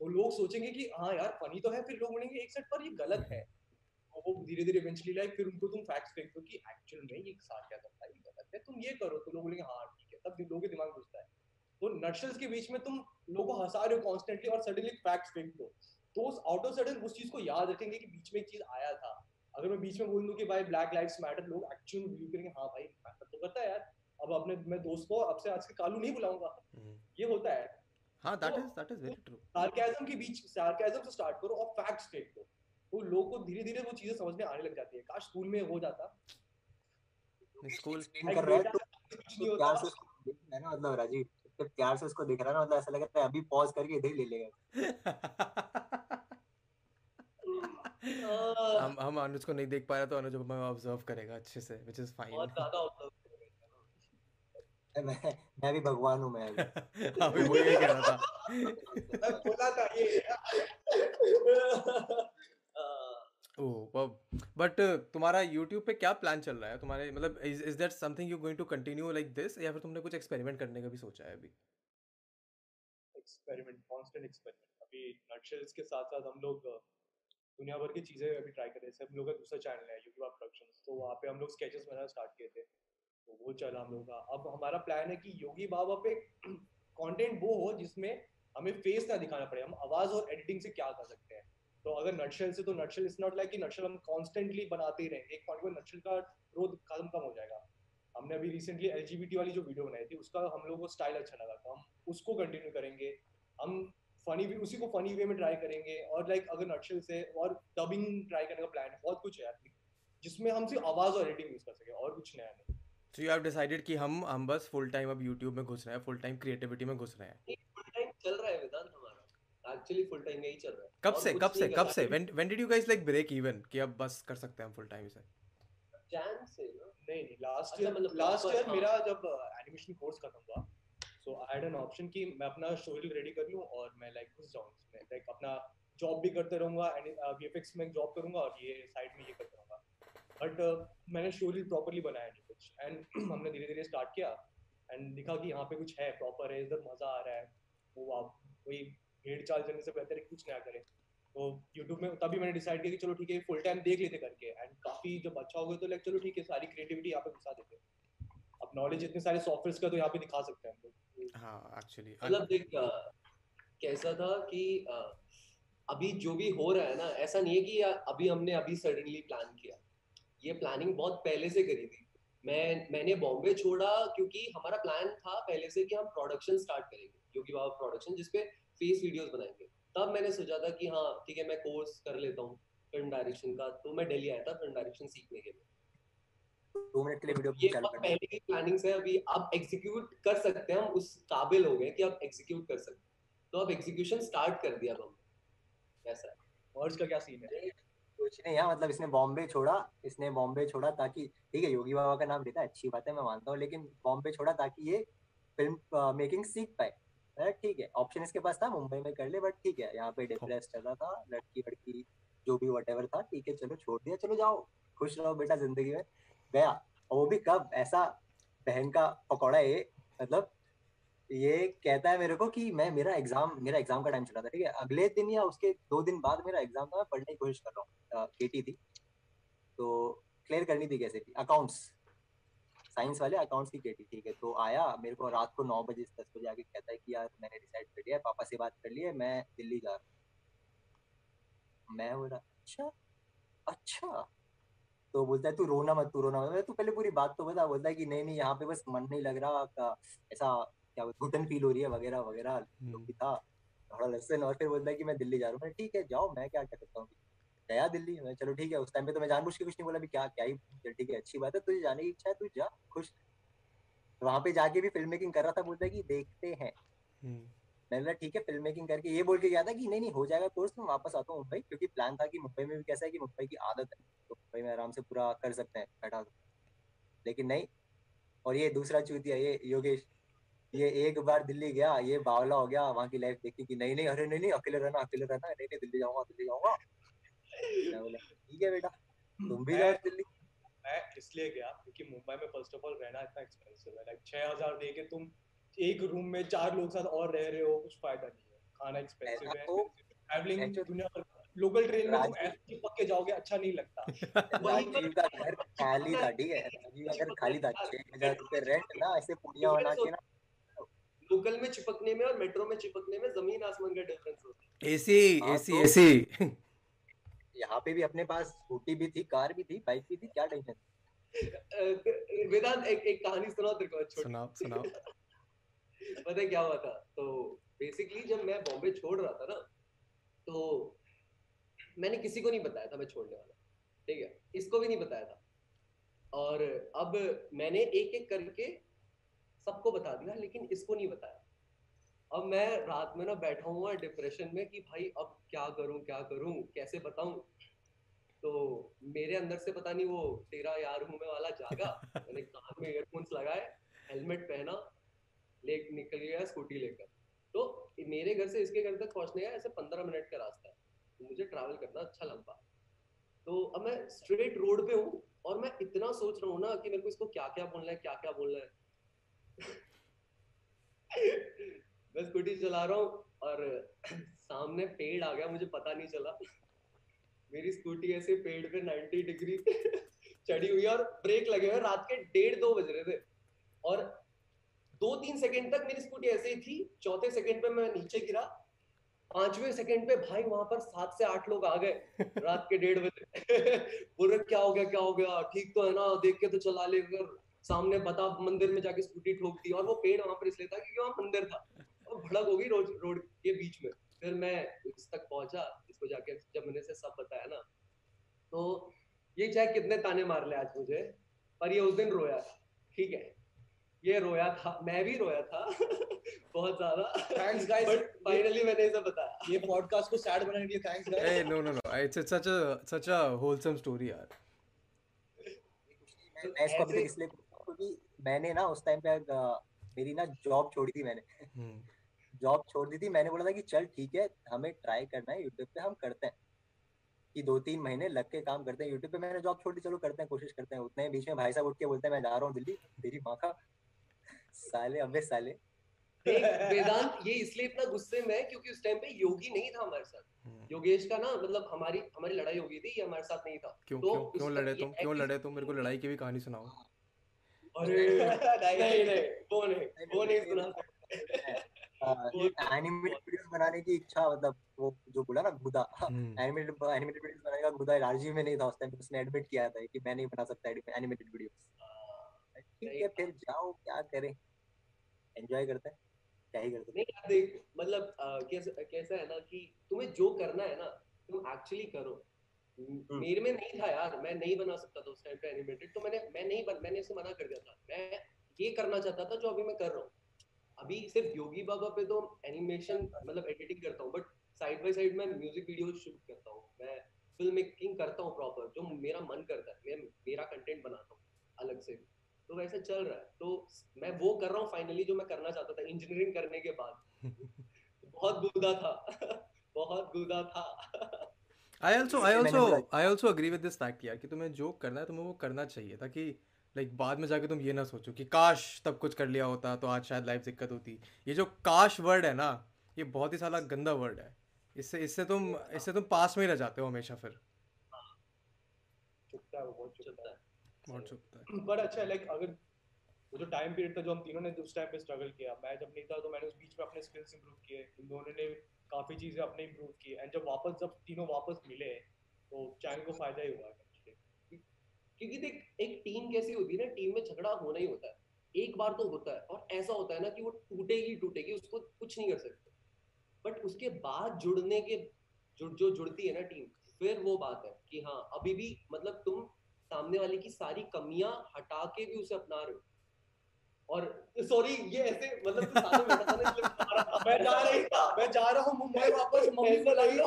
तो लोग सोचेंगे कि हाँ यार फनी तो है, फिर लोग बोलेंगे, एक सेट पर ये गलत है। और वो धीरे धीरे इवेंचुअली लाइक फिर उनको तुम फैक्ट्स फेंक दो कि एक्चुअल में ये साथ क्या करता है ये गलत है तुम ये करो तो लोग बोलेंगे हाँ ठीक है। तब लोगों के दिमाग घुसता है। तो नटशल्स के बीच में तुम लोगों को हंसा रहे हो कॉन्स्टेंटली और सडनली फैक्ट्स फेंक दो तो उस आउट ऑफ़ सडन उस चीज़ को याद रखेंगे कि बीच में एक चीज़ आया था। अगर मैं बीच में बोल दूँ कि भाई ब्लैक लाइव्स मैटर लोग एक्चुअली बिलीव करेंगे हाँ भाई मैटर तो करता है यार। अब अपने मैं दोस्त को अब से आज के कालू नहीं बुलाऊँगा। हम्म। ये होता है। हाँ that is that is very true sarcasm के बीच सार्केज्म से स्टार्ट करो और फैक्ट्स फेंक दो तो लोगों को धीरे धीरे वो चीज़ें समझ में आने लग जाती है। काश स्कूल में हो जाता। स्कूल कर रहा है तो नहीं तो प्यार से उसको देख रहा है ना मतलब राजीव जब प्यार से उसको देख रहा है ना मतलब ऐसा लग रहा है अभी पॉज करके इधर ले लेगा। हम हम अनुज को नहीं देख पा रहे तो अनुज हमें ऑब्ज़र्व करेगा अच्छे से व्हिच इज़ बहुत ज़्यादा होता मैं मैं भी भगवान हूँ मैं अभी। हाँ वही कह रहा था। मैं बोला था ये। बट तुम्हारा यूट्यूब पे क्या प्लान चल रहा है? तुम्हारे मतलब is is that something you going to continue like this या फिर तुमने कुछ एक्सपेरिमेंट करने का भी सोचा है अभी? एक्सपेरिमेंट कांस्टेंट एक्सपेरिमेंट अभी नटशेल्स के साथ साथ हम लोग दुनिया भर की चीज़ें अभी ट्राई कर रहे हैं। हम लोग का दूसरा चैनल है यूट्यूब प्रोडक्शंस तो वहाँ पे हम लोग स्केचेस बनाना स्टार्ट किए थे। तो वो चला हम लोग का। अब हमारा प्लान है कि योगी बाबा पे कंटेंट वो हो जिसमें हमें फेस ना दिखाना पड़े। हम आवाज़ और एडिटिंग से क्या कर सकते हैं? तो अगर नटशेल से तो नटशेल इज़ नॉट लाइक कि नटशेल हम कॉन्स्टेंटली बनाते ही रहेंगे। एक पॉइंट पर नटशेल का ग्रोथ खत्म कम हो जाएगा। हमने अभी रिसेंटली एलजीबीटी वाली जो वीडियो बनाई थी उसका हम लोग को स्टाइल अच्छा लगा। तो हम उसको कंटिन्यू करेंगे। हम फनी भी उसी को फनी वे में ट्राई करेंगे। और लाइक अगर नटशेल से और डबिंग ट्राई करने का प्लान है बहुत कुछ है यार। जिसमें हम सिर्फ़ आवाज़ और एडिटिंग यूज़ कर सके और कुछ नया नहीं। सो यू हैव डिसाइडेड कि हम हम बस फुल टाइम अब YouTube में घुस रहे हैं फुल टाइम क्रिएटिविटी में घुस रहे हैं। फुल टाइम चल रहा है वेदांत एक्चुअली फुल टाइम यही चल रहा है। कब से कब से कब से? When when did you guys like break even कि अब बस कर सकते हैं हम फुल टाइम इसे। जैन से ना? नहीं नहीं लास्ट अच्छा, ईयर मतलब लास्ट ईयर हाँ। मेरा जब एनिमेशन कोर्स खत्म हुआ so I had an option कि मैं अपना स्टोरी रेडी कर लूँ और मैं लाइक घुस जाऊँ इसमें लाइक अपना जॉब भी करते रहूँगा वीएफएक्स में जॉब करूँगा और ये साइड में ये करते रहूँगा। बट मैंने स्टोरी प्रॉपर्ली बनाया नहीं कुछ। एंड हमने धीरे धीरे स्टार्ट किया एंड दिखा कि यहाँ पे कुछ है प्रॉपर है इधर मज़ा आ रहा है वो आप वही भेड़ चाल चलने से बेहतर है कुछ नया करें। तो यूट्यूब में तभी मैंने डिसाइड किया कि चलो ठीक है फुल टाइम देख लेते करके। एंड काफ़ी जब अच्छा हो गया तो लाइक चलो ठीक है सारी क्रिएटिविटी यहाँ पे घुसा देते अब नॉलेज इतने सारे सॉफ्टवेयर का तो यहाँ पे दिखा सकते हैं हम लोग। हाँ एक्चुअली मतलब देख कैसा था कि अभी जो भी हो रहा है ना ऐसा नहीं है कि अभी हमने अभी सडनली प्लान किया। ये प्लानिंग बहुत पहले से करी थी। मैं मैंने बॉम्बे छोड़ा क्योंकि हमारा प्लान था पहले से कि हम प्रोडक्शन स्टार्ट करेंगे। योगी बाबा प्रोडक्शन जिसपे फेस वीडियोस बनाएँगे। तब मैंने सोचा था कि हाँ ठीक है मैं कोर्स कर लेता हूँ फ़िल्म डायरेक्शन का तो मैं दिल्ली आया था फ़िल्म डायरेक्शन सीखने के लिए। दो मिनट के लिए वीडियो ये चालू पहले की प्लानिंग है अभी अब एग्जीक्यूट कर सकते हैं हम उस काबिल हो गए कि अब एग्जीक्यूट कर सकते हैं। तो अब एग्जीक्यूशन स्टार्ट कर दिया अब हमने। ऐसा है। मर्ज का क्या सीन है? कुछ नहीं यार मतलब इसने बॉम्बे छोड़ा इसने बॉम्बे छोड़ा ताकि ठीक है योगी बाबा का नाम लेता है अच्छी बात है मैं मानता हूँ लेकिन बॉम्बे छोड़ा ताकि ये फ़िल्म मेकिंग सीख पाए। ठीक है। ऑप्शन इसके पास था, मुंबई में कर ले बट ठीक है, यहाँ पे डिप्रेस चल रहा था, लड़की लड़की जो भी वट था, ठीक है, चलो छोड़ दिया, चलो जाओ, खुश रहो बेटा ज़िंदगी में। गया, और वो भी कब, ऐसा बहन का पकौड़ा ये मतलब ये कहता है मेरे को कि मैं, मेरा एग्ज़ाम मेरा एग्ज़ाम का टाइम चला था, ठीक है। अगले दिन या उसके दो दिन बाद मेरा एग्ज़ाम था, मैं पढ़ने की कोशिश कर रहा हूँ केटी थी। तो क्लियर करनी थी कैसे थी अकाउंट्स साइंस वाले अकाउंट्स की केटी ठीक है। तो आया मेरे को रात को नौ बजे दस बजे आके कहता है कि यार मैंने डिसाइड कर लिया पापा से बात कर लिया मैं दिल्ली जा रहा हूँ। मैं बोला अच्छा अच्छा। तो बोलता है तू रोना मत तू रोना मत। तू पहले पूरी बात तो बता। बोलता है कि नहीं नहीं यहाँ पे बस मन नहीं लग रहा ऐसा क्या घुटन फील हो रही है वगैरह वगैरह जो भी था थोड़ा लसन और फिर बोलता है कि मैं दिल्ली जा रहा हूँ। ठीक है जाओ मैं क्या कर सकता हूँ? गया दिल्ली। मैं चलो ठीक है उस टाइम पे तो मैं जानबूझ के कुछ नहीं बोला भी क्या क्या ही चल ठीक है अच्छी बात है तुझे जाने की इच्छा है तू जा खुश। वहाँ पे जाके भी फ़िल्म मेकिंग कर रहा था बोलता है कि देखते हैं। मैंने बोला ठीक है फ़िल्म मेकिंग करके। ये बोल के गया था कि नहीं नहीं हो जाएगा कोर्स मैं वापस आता हूँ मुंबई क्योंकि प्लान था कि मुंबई में भी कैसा है कि मुंबई की आदत है तो मुंबई में आराम से पूरा कर सकते हैं बैठा लेकिन नहीं और ये दूसरा चूतिया ये योगेश ये एक बार दिल्ली गया ये बावला हो गया वहाँ की लाइफ देखी कि नहीं नहीं अरे नहीं नहीं अकेले रहना अकेले रहना नहीं नहीं दिल्ली जाऊँगा दिल्ली जाऊँगा। ठीक है बेटा तुम भी जाओ दिल्ली। मैं इसलिए गया क्योंकि मुंबई में फ़र्स्ट ऑफ़ ऑल रहना इतना एक्सपेंसिव है। लाइक छह हज़ार दे के तुम एक रूम में चार लोग साथ और रह रहे हो कुछ फ़ायदा नहीं है। खाना एक्सपेंसिव है ट्रैवलिंग तो दुनिया भर लोकल ट्रेन में तुम ऐसे चिपक के जाओगे अच्छा नहीं लगता। राजीव का घर खाली था ठीक है? का खाली था छह हज़ार रुपए रेंट ना ऐसे पुड़िया बना के ना। लोकल में चिपकने में और मेट्रो में चिपकने में ज़मीन आसमान का डिफरेंस होता है। AC AC AC. यहाँ पे भी अपने पास स्कूटी भी थी कार भी थी बाइक भी थी क्या टेंशन वेदांत एक एक कहानी सुनाओ तेरे को सुनाओ सुनाओ। पता है क्या हुआ था? तो बेसिकली जब मैं बॉम्बे छोड़ रहा था ना तो मैंने किसी को नहीं बताया था मैं छोड़ने वाला ठीक है? इसको भी नहीं बताया था। और अब मैंने एक एक करके सबको बता दिया लेकिन इसको नहीं बताया। अब मैं रात में ना बैठा हुआ डिप्रेशन में कि भाई अब क्या करूँ क्या करूँ कैसे बताऊँ? तो मेरे अंदर से पता नहीं वो तेरा यार हूँ मैं वाला जागा। मैंने कान में ईयरफोन्स लगाए हेलमेट पहना ले निकल गया स्कूटी लेकर। तो मेरे घर से इसके घर तक पहुँचने का ऐसे पंद्रह मिनट का रास्ता है। तो मुझे ट्रैवल करना अच्छा लंबा तो अब मैं स्ट्रेट रोड पे हूँ और मैं इतना सोच रहा हूँ ना कि मेरे को इसको क्या क्या बोलना है क्या क्या बोलना है। मैं स्कूटी चला रहा हूँ और सामने पेड़ आ गया मुझे पता नहीं चला। मेरी स्कूटी ऐसे पेड़ पे 90 डिग्री चढ़ी हुई और ब्रेक लगे हुए रात के डेढ़ दो बज रहे थे। और दो तीन सेकंड तक मेरी स्कूटी ऐसे ही थी चौथे सेकंड पे मैं नीचे गिरा पांचवे सेकंड पे भाई वहाँ पर सात से आठ लोग आ गए रात के डेढ़ बजे। बोल क्या हो गया क्या हो गया? ठीक तो है ना देख के तो चला ले। अगर सामने बता मंदिर में जाके स्कूटी ठोक दी और वो पेड़ वहाँ पर इसलिए था क्योंकि वहाँ मंदिर था। और भड़क होगी रोड रोड के बीच में। फिर मैं इस तक पहुँचा इसको जाके जब मैंने से सब बताया ना तो ये चाहे कितने ताने मार ले आज मुझे पर ये उस दिन रोया था ठीक है। ये रोया था मैं भी रोया था बहुत ज़्यादा। थैंक्स गाइस बट फाइनली मैंने इसे बताया। ये पॉडकास्ट को सैड बनाने के लिए thanks guys ah no no no it's such a such a wholesome story यार। मैं इसको अभी इसलिए क्योंकि मैंने ना उस टाइम पे मेरी ना जॉब छोड़ी थी मैंने। जॉब। छोड़ दी थी। मैंने बोला था कि चल ठीक है हमें ट्राई करना है यूट्यूब पे हम करते हैं। कि दो तीन महीने लग के काम करते हैं। यूट्यूब पे मैंने जॉब छोड़ दी चलो करते हैं कोशिश करते हैं। उतने बीच में भाई साहब उठ के बोलते हैं मैं जा रहा हूँ दिल्ली तेरी माँ का साले अबे साले। वेदांत ये इसलिए इतना गुस्से में है क्योंकि उस टाइम पे योगी नहीं था हमारे साथ। हम्म। योगेश का ना मतलब हमारी हमारी लड़ाई हो गई थी ये हमारे साथ नहीं था। क्यों तो क्यों क्यों लड़े तुम क्यों लड़े तुम? मेरे को लड़ाई की भी कहानी सुनाओ। अरे नहीं नहीं वो नहीं वो नहीं सुना। एनिमेटेड वीडियोस बनाने की इच्छा मतलब वो जो बोला ना गुदा एनिमेटेड एनिमेटेड वीडियोस बनाने का गुदा राजीव में नहीं था उस टाइम उसने एडमिट किया था कि मैं नहीं बना सकता एनिमेटेड वीडियोस ठीक है फिर जाओ क्या करें? एंजॉय करते हैं क्या ही करते नहीं यार देख मतलब कैसा कैसा है ना कि तुम्हें जो करना है ना तुम एक्चुअली करो। हम्म। मेरे में नहीं था यार मैं नहीं बना सकता था उस टाइम पे एनिमेटेड तो मैंने मैं नहीं बन मैंने इसे मना कर दिया था। मैं ये करना चाहता था जो अभी मैं कर रहा हूँ। अभी सिर्फ़ योगी बाबा पे तो एनिमेशन मतलब एडिटिंग करता हूँ बट साइड बाय साइड मैं म्यूज़िक वीडियो शूट करता हूँ। मैं फ़िल्म मेकिंग करता हूँ प्रॉपर जो मेरा मन करता है मैं मेरा कंटेंट बनाता हूँ अलग से। तो वैसे चल रहा है। तो मैं वो कर रहा हूँ फाइनली जो मैं करना चाहता था इंजीनियरिंग करने के बाद। बहुत गुदा था। बहुत गुदा था। I also I also I also agree with this fact यार कि तुम्हें जो करना है तुम्हें वो करना चाहिए ताकि लाइक like, बाद में जाके तुम ये ना सोचो कि काश तब कुछ कर लिया होता तो आज शायद लाइफ दिक्कत होती। ये जो काश वर्ड है ना ये बहुत ही साला गंदा वर्ड है। इससे इससे तुम इससे तुम पास में ही रह जाते हो हमेशा फिर। है बहुत चुपता है। है। पर अच्छा लाइक अगर वो जो टाइम पीरियड था जो हम तीनों ने उस टाइम पे स्ट्रगल किया मैं जब नहीं था तो मैंने उस बीच में अपने स्किल्स इंप्रूव किए इन दोनों ने काफ़ी चीज़ें अपने इंप्रूव की एंड जब वापस जब तीनों वापस मिले तो चैनल को फ़ायदा ही हुआ। क्योंकि देख एक टीम कैसी होती है ना टीम में झगड़ा होना ही होता है। एक बार तो होता है और ऐसा होता है ना कि वो टूटेगी टूटेगी उसको कुछ नहीं कर सकते। बट उसके बाद जुड़ने के जुड़ जो जुड़ती है ना टीम फिर वो बात है कि हाँ अभी भी मतलब तुम सामने वाले की सारी कमियाँ हटा के भी उसे अपना रहे हो। और सॉरी ये ऐसे मतलब तू में जा रही था। मैं जा रहा हूँ मुंबई वापस मम्मी को लाई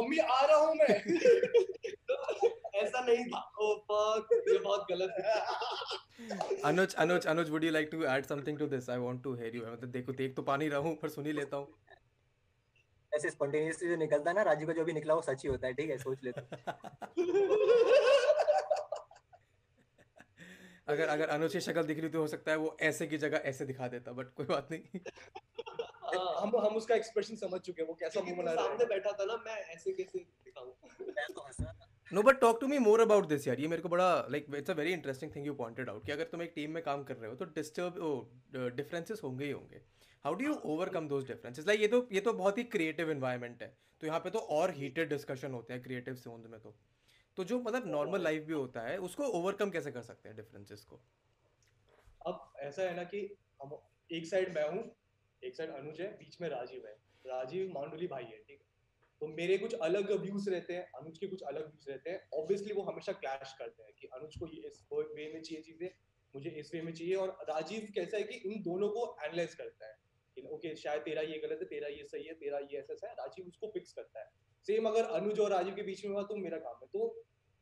मम्मी आ रहा हूँ मैं। ऐसा नहीं था। ओ फक ये बहुत गलत है। Anuj Anuj Anuj would you like to add something to this I want to hear you मतलब देखो देख तो पानी रहूँ पर सुन ही लेता हूँ। ऐसे स्पॉन्टेनियसली जो निकलता है ना राजू का जो भी निकला वो सच ही होता है ठीक है? सोच लेता अगर अगर अनुज की शक्ल दिख रही तो हो सकता है वो ऐसे की जगह ऐसे दिखा देता बट कोई बात नहीं। हम हम उसका एक्सप्रेशन समझ चुके हैं वो कैसा मुँह बना रहा है। सामने बैठा था ना मैं ऐसे कैसे दिखाऊँ? मैं तो हंसा no but talk to me more about this यार ये मेरे को बड़ा like it's a very interesting thing you pointed out कि अगर तुम एक टीम में काम कर रहे हो तो डिस्टर्ब डिफरेंसेस होंगे ही होंगे। How do you overcome those differences like ये तो ये तो बहुत ही क्रिएटिव इन्वायरमेंट है। तो यहाँ पे तो और हीटेड डिस्कशन होते हैं क्रिएटिव जोन में तो। तो जो मतलब नॉर्मल लाइफ भी होता है उसको ओवरकम कैसे कर सकते हैं डिफरेंसेस को? अब ऐसा है ना कि हम एक साइड मैं हूँ एक साइड अनुज है बीच में राजीव है। राजीव मांडुली भाई है ठीक है? तो मेरे कुछ अलग व्यूज़ रहते हैं, अनुज के कुछ अलग व्यूज़ रहते हैं। ऑब्वियसली वो हमेशा क्लैश करते हैं कि अनुज को ये इस वे में चाहिए चीज़ें, मुझे इस वे में चाहिए और राजीव कैसा है कि इन दोनों को एनालाइज करता है कि ओके शायद तेरा ये गलत है, तेरा ये सही है, तेरा ये ऐसा है, राजीव उसको फिक्स करता है। सेम अगर अनुज और राजीव के बीच में हुआ तो मेरा काम है। तो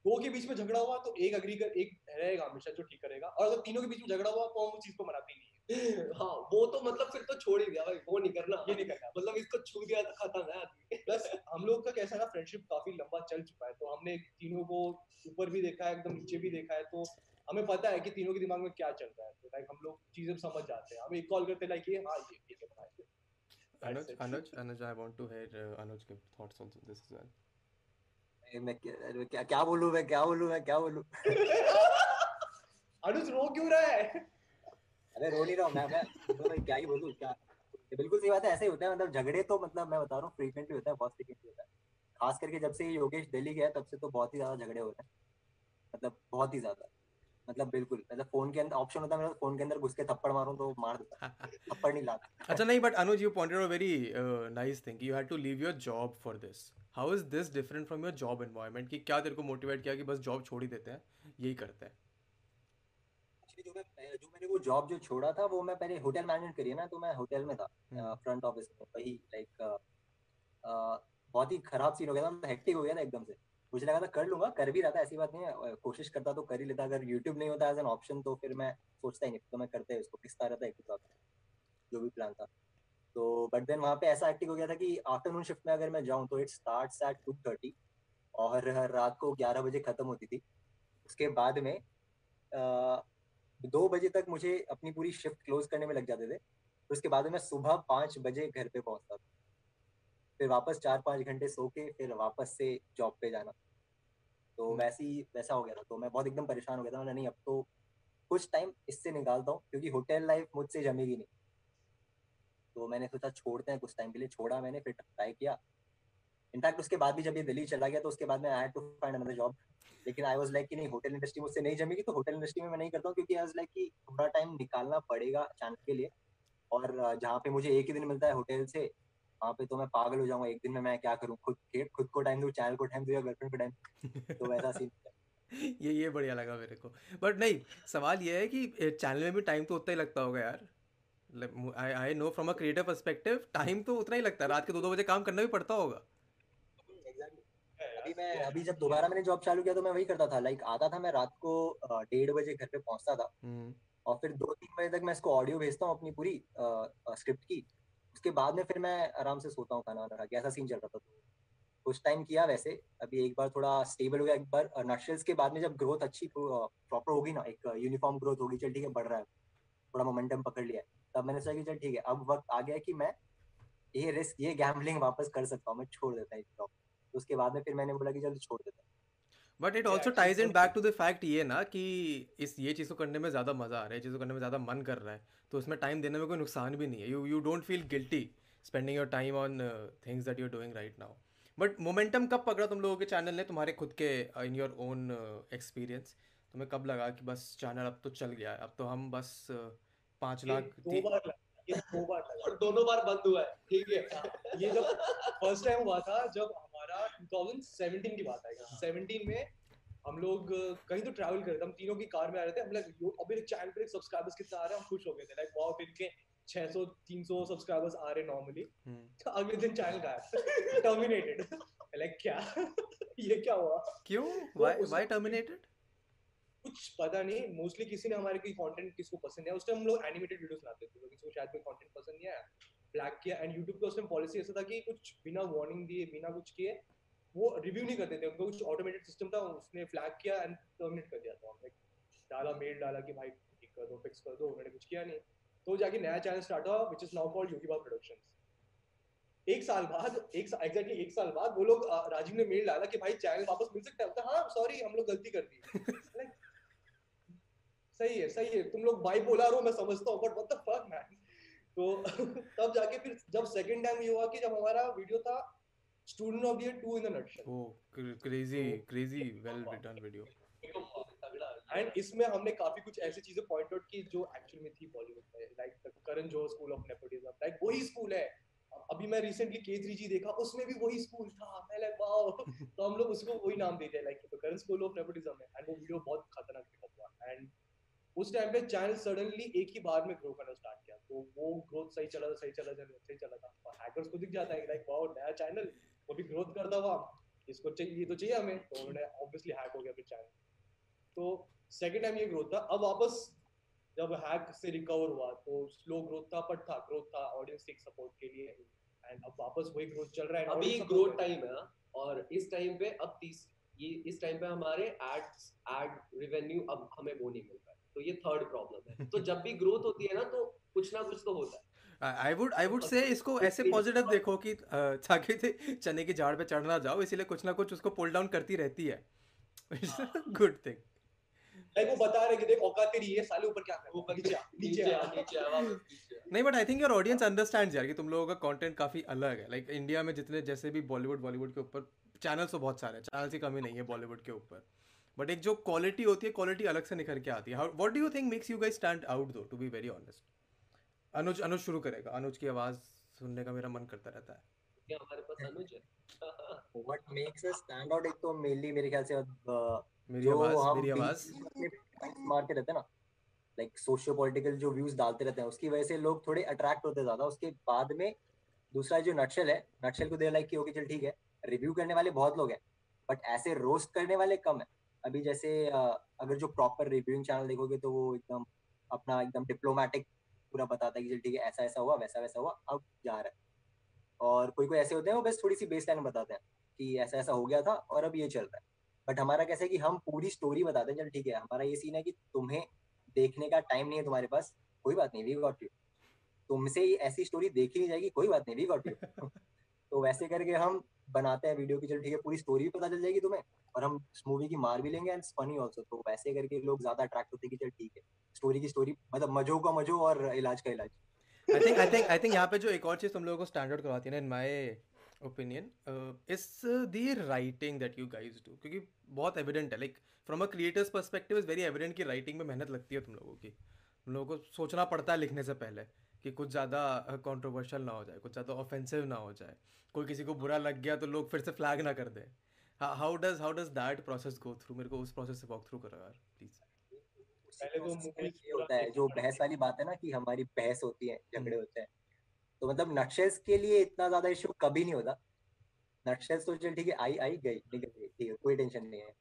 दो के बीच में झगड़ा हुआ तो एक अग्री कर, एक रहेगा हमेशा जो ठीक करेगा। और अगर तीनों के बीच में झगड़ा हुआ तो हम उस चीज़ को मनाते नहीं हाँ वो तो मतलब फिर तो छोड़ ही दिया भाई वो नहीं करना ये नहीं करना। मतलब इसको छू दिया तो खत्म है आदमी। प्लस हम लोग का कैसा ना फ्रेंडशिप काफ़ी लंबा चल चुका है तो हमने तीनों को ऊपर भी देखा है एकदम नीचे भी देखा है तो हमें पता है कि तीनों के दिमाग में क्या चल रहा है तो लाइक हम लोग चीज़ें समझ जाते हैं। हम एक कॉल करते लाइक ये हाँ ये ये Anuj, Anuj, Anuj, I want to hear uh, Anuj give thoughts on this as well. मैं क्या क्या बोलूँ मैं क्या बोलूँ मैं क्या बोलूँ? अनुज रो क्यों रहा है? अरे रो नहीं रहा मैं मैं तो मैं क्या ही बोलूँ, क्या? बिल्कुल सही बात है, ऐसे ही होता है मतलब झगड़े तो मतलब मैं बता रहा हूँ फ्रीक्वेंटली होता है, बहुत फ्रीक्वेंटली होता है। खास करके जब से योगेश दिल्ली गया तब से तो बहुत ही ज़्यादा झगड़े हो रहे हैं। मतलब बहुत ही ज़्यादा। मतलब बिल्कुल मतलब फ़ोन के अंदर ऑप्शन होता है मेरा फ़ोन के अंदर घुस के थप्पड़ मारूं तो मार देता थप्पड़ नहीं लाता। अच्छा नहीं but Anuj you pointed out very nice thing you had to leave your job for this how is this different from your job environment कि क्या तेरे को मोटिवेट किया कि बस जॉब छोड़ ही देते हैं, यही करते हैं? जो मैं जो मैंने वो जॉब जो छोड़ा था वो मैं पहले होटल मैनेजमेंट करी है ना तो मैं होटल में था फ्रंट हम्म। ऑफ़िस में वही लाइक बहुत ही खराब सीन हो गया था हेक्टिक हो गया था एकदम से। मुझे लगा था कर लूँगा कर भी रहा था ऐसी बात नहीं है कोशिश करता तो कर ही लेता अगर यूट्यूब नहीं होता एज एन ऑप्शन तो फिर मैं सोचता ही नहीं तो मैं करते उसको पिसता रहता एक हिसाब जो भी प्लान था। तो बट देन वहाँ पे ऐसा एक्टिव हो गया था कि आफ्टरनून शिफ्ट में अगर मैं जाऊँ तो it start at two thirty और रात को ग्यारह बजे खत्म होती थी। उसके बाद में दो बजे तक मुझे अपनी पूरी शिफ्ट क्लोज करने में लग जाते थे। तो उसके बाद मैं सुबह पाँच बजे घर पे पहुँचता था। फिर वापस चार पाँच घंटे सो के फिर वापस से जॉब पे जाना। तो हम्म। वैसे ही वैसा हो गया था। तो मैं बहुत एकदम परेशान हो गया था। मैंने नहीं अब तो कुछ टाइम इससे निकालता हूँ क्योंकि होटल लाइफ मुझसे जमेगी नहीं। तो मैंने सोचा छोड़ते हैं कुछ टाइम के लिए। छोड़ा मैंने फिर ट्राई किया। इनफैक्ट उसके बाद भी जब ये दिल्ली चला गया तो उसके बाद में I to find another job लेकिन आई वाज लाइक कि नहीं होटल इंडस्ट्री मुझसे नहीं जमेगी तो होटल इंडस्ट्री में मैं नहीं करता हूँ, क्योंकि आई वाज लाइक कि थोड़ा टाइम निकालना पड़ेगा चैनल के लिए। और जहाँ पे मुझे एक ही दिन मिलता है होटल से, वहाँ पे तो मैं पागल हो जाऊँगा, एक दिन में मैं क्या करूँ? खुद के, खुद को टाइम दू चैनल को टाइम दू या गर्लफ्रेंड को टाइम तो वैसा सीन ये ये बढ़िया लगा मेरे को। बट नहीं, सवाल ये है कि चैनल में भी टाइम तो उतना ही लगता होगा यार। I know from a creative perspective time तो उतना ही लगता है। रात के दो दो बजे काम करना भी पड़ता होगा। अभी मैं अभी जब दोबारा मैंने जॉब चालू किया तो मैं वही करता था लाइक आता था मैं रात को डेढ़ बजे घर पे पहुँचता था। हम्म। और फिर दो तीन बजे तक मैं इसको ऑडियो भेजता हूँ अपनी पूरी स्क्रिप्ट की। उसके बाद में फिर मैं आराम से सोता हूँ खाना वाना खा ऐसा सीन चल रहा था तो। कुछ टाइम किया वैसे अभी एक बार थोड़ा स्टेबल हो गया एक बार नक्शल्स के बाद में जब ग्रोथ अच्छी प्रॉपर होगी ना एक यूनिफॉर्म ग्रोथ होगी चल ठीक है बढ़ रहा है। थोड़ा मोमेंटम पकड़ लिया तब मैंने सोचा कि चल ठीक है अब वक्त आ गया कि मैं ये रिस्क ये गैम्बलिंग वापस कर सकता हूँ मैं छोड़ देता हूँ जॉब तो उसके बाद में फिर मैंने बोला कि चल छोड़ देता but it also ties in back to the fact ये ना कि इस ये चीज़ को करने में ज़्यादा मज़ा आ रहा है चीज़ को करने में ज़्यादा मन कर रहा है तो उसमें टाइम देने में कोई नुकसान भी नहीं है। You you don't feel guilty spending your time on things that you doing right now but momentum कब पकड़ा तुम लोगों के चैनल ने तुम्हारे खुद के इन योर ओन एक्सपीरियंस तुम्हें कब लगा कि बस चैनल अब तो चल गया है अब तो हम बस uh, पाँच लाख दो बार दो बार और दोनों बार बंद हुआ है ठीक है। हाँ, ये जब फ़र्स्ट टाइम हुआ था जब 2017 की बात है। 17 में हम लोग कहीं तो ट्रैवल कर रहे थे हम तीनों की कार में आ रहे थे हम लाइक अभी चैनल पे सब्सक्राइबर्स कितना आ रहे हैं हम खुश हो गए थे। लाइक वाओ इनके 600 300 सब्सक्राइबर्स आ रहे नॉर्मली हम्म। तो अगले दिन चैनल गायब टर्मिनेटेड लाइक क्या? ये क्या हुआ? क्यों? व्हाई व्हाई टर्मिनेटेड कुछ पता नहीं। मोस्टली किसी ने हमारे कोई कंटेंट किसको पसंद है उस टाइम हम लोग एनिमेटेड वीडियोस बनाते थे तो किसी को शायद कोई कंटेंट पसंद नहीं आया। ब्लैक किया। एंड YouTube का उस टाइम पॉलिसी ऐसा था कि कुछ बिना वार्निंग दिए बिना कुछ किए वो रिव्यू नहीं करते थे। उनको कुछ ऑटोमेटेड सिस्टम था उसने फ्लैग किया एंड टर्मिनेट कर दिया था। लाइक डाला मेल डाला कि भाई ठीक कर दो फिक्स कर दो उन्होंने कुछ किया नहीं। तो जाके नया चैनल स्टार्ट हुआ which is now called Yogi Baba productions एक साल बाद एक एग्जैक्टली एक साल बाद वो लोग राजीव ने मेल डाला कि भाई चैनल वापस मिल सकता है? हाँ सॉरी हम लोग गलती कर दी। सही है सही है। तुम लोग बाई बोला रहे मैं समझता हूँ but what the fuck man तो तब जाके फिर जब सेकंड टाइम ये हुआ कि जब हमारा वीडियो था student of year 2 in the nutshell oh crazy crazy well written video and इसमें हमने काफ़ी कुछ ऐसी चीज़ें पॉइंट आउट की जो एक्चुअली में थी बॉलीवुड में। Like the Karan Johar school of nepotism like वही स्कूल है। अभी मैं रिसेंटली के थ्री जी देखा उसमें भी वही स्कूल था। मैं लाइक वाओ तो हम लोग उसको वही नाम देते हैं like the Karan school of nepotism है। एंड वो वीडियो बहुत खतरनाक पिकअप हुआ एंड उस टाइम पे चैनल सडनली एक ही बार में ग्रो करना स्टार्ट किया। तो वो ग्रोथ सही चला था सही चला था सही चला था। और हैकर्स को दिख जाता है लाइक वाओ नया चैनल वो भी ग्रोथ करता हुआ। इसको चाहिए ये तो चाहिए हमें। तो उन्होंने ऑब्वियसली हैक हो गया फिर चैनल तो सेकेंड टाइम ये ग्रोथ था। अब वापस जब हैक से रिकवर हुआ तो स्लो ग्रोथ था बट था ग्रोथ था ऑडियंस के सपोर्ट के लिए। एंड अब वापस वही ग्रोथ चल रहा है अभी ग्रोथ टाइम है और इस टाइम पे अब तीस ये इस टाइम पे हमारे एड्स एड रेवेन्यू अब हमें वो नहीं मिल रहा है तो ये थर्ड प्रॉब्लम है। तो जब भी ग्रोथ होती है ना तो कुछ ना कुछ तो होता है। I would I would say इसको ऐसे पॉजिटिव देखो कि ताकि चने की झाड़ पे चढ़ना जाओ इसीलिए कुछ ना कुछ उसको पुल डाउन करती रहती है। गुड थिंग लाइक वो बता रहे कि देख औकात तेरी ये साले ऊपर क्या कर ऊपर नीचे आ नीचे आ नीचे आ नहीं but I think your audience understands यार कि तुम लोगों का कंटेंट काफ़ी अलग है। लाइक like, इंडिया में जितने जैसे भी बॉलीवुड बॉलीवुड के ऊपर चैनल्स तो बहुत सारे हैं। चैनल की कमी नहीं है बॉलीवुड के ऊपर। बट एक जो क्वालिटी होती है क्वालिटी अलग से निखर के आती है। What do you think makes you guys stand out दो to be very honest Anuj Anuj शुरू करेगा। अनुज की आवाज़ सुनने का मेरा मन करता रहता है। क्या हमारे पास अनुज है? What makes us stand out एक तो मेनली मेरे ख्याल से मेरी आवाज़ मेरी आवाज़। मार रहते हैं ना लाइक सोशियो पॉलिटिकल जो व्यूज़ डालते रहते हैं उसकी वजह से लोग थोड़े अट्रैक्ट होते ज़्यादा। उसके बाद में दूसरा जो नटशेल है नटशेल को दे लाइक की चल ठीक है। रिव्यू करने वाले बहुत लोग हैं बट ऐसे रोस्ट करने वाले कम है। अभी जैसे अगर जो प्रॉपर रिव्यूइंग चैनल देखोगे तो वो एकदम अपना एकदम डिप्लोमेटिक पूरा बताता है कि ठीक है ऐसा ऐसा हुआ वैसा वैसा हुआ, अब जा रहा है। और कोई कोई ऐसे होते हैं, वो बस थोड़ी सी बेस लाइन बताते हैं कि ऐसा ऐसा हो गया था और अब ये चल रहा है। बट हमारा कैसे कि हम पूरी स्टोरी बताते हैं, चल ठीक है, हमारा ये सीन है कि तुम्हें देखने का टाइम नहीं है तुम्हारे पास, कोई बात नहीं वी गॉट यू तुमसे ऐसी स्टोरी देखी नहीं जाएगी, कोई बात नहीं वी गॉट यू तो वैसे करके हम बनाते हैं वीडियो की, चल ठीक है, पूरी स्टोरी भी पता चल जाएगी तुम्हें और हम इस मूवी की मार भी लेंगे एंड फनी ऑल्सो तो वैसे करके लोग ज़्यादा अट्रैक्ट होते हैं कि चल ठीक है स्टोरी की स्टोरी मतलब मजो का मजो और इलाज का इलाज। I think I think I think यहाँ पे जो एक और चीज़ तुम लोगों को स्टैंडर्ड करवाती है ना in my opinion is the writing that you guys do क्योंकि बहुत एविडेंट है like from a creator's perspective is very evident कि राइटिंग में मेहनत लगती है तुम लोगों की। तुम लोगों को सोचना पड़ता है लिखने से पहले। कि कुछ ज़्यादा कंट्रोवर्शियल ना हो जाए कुछ ज़्यादा ऑफेंसिव ना हो जाए। कोई किसी को बुरा लग गया तो लोग फिर से फ्लैग ना कर दे। How does how does that process go through मेरे को उस प्रोसेस से वॉक थ्रू करो यार प्लीज़ पहले तो ये होता है जो बहस वाली बात है ना कि हमारी बहस होती है झगड़े हम्म। होते हैं। तो मतलब नक्शेस के लिए इतना ज़्यादा इशू कभी नहीं होता। नक्शल तो चल ठीक है आई आई गई ठीक है कोई टेंशन नहीं है।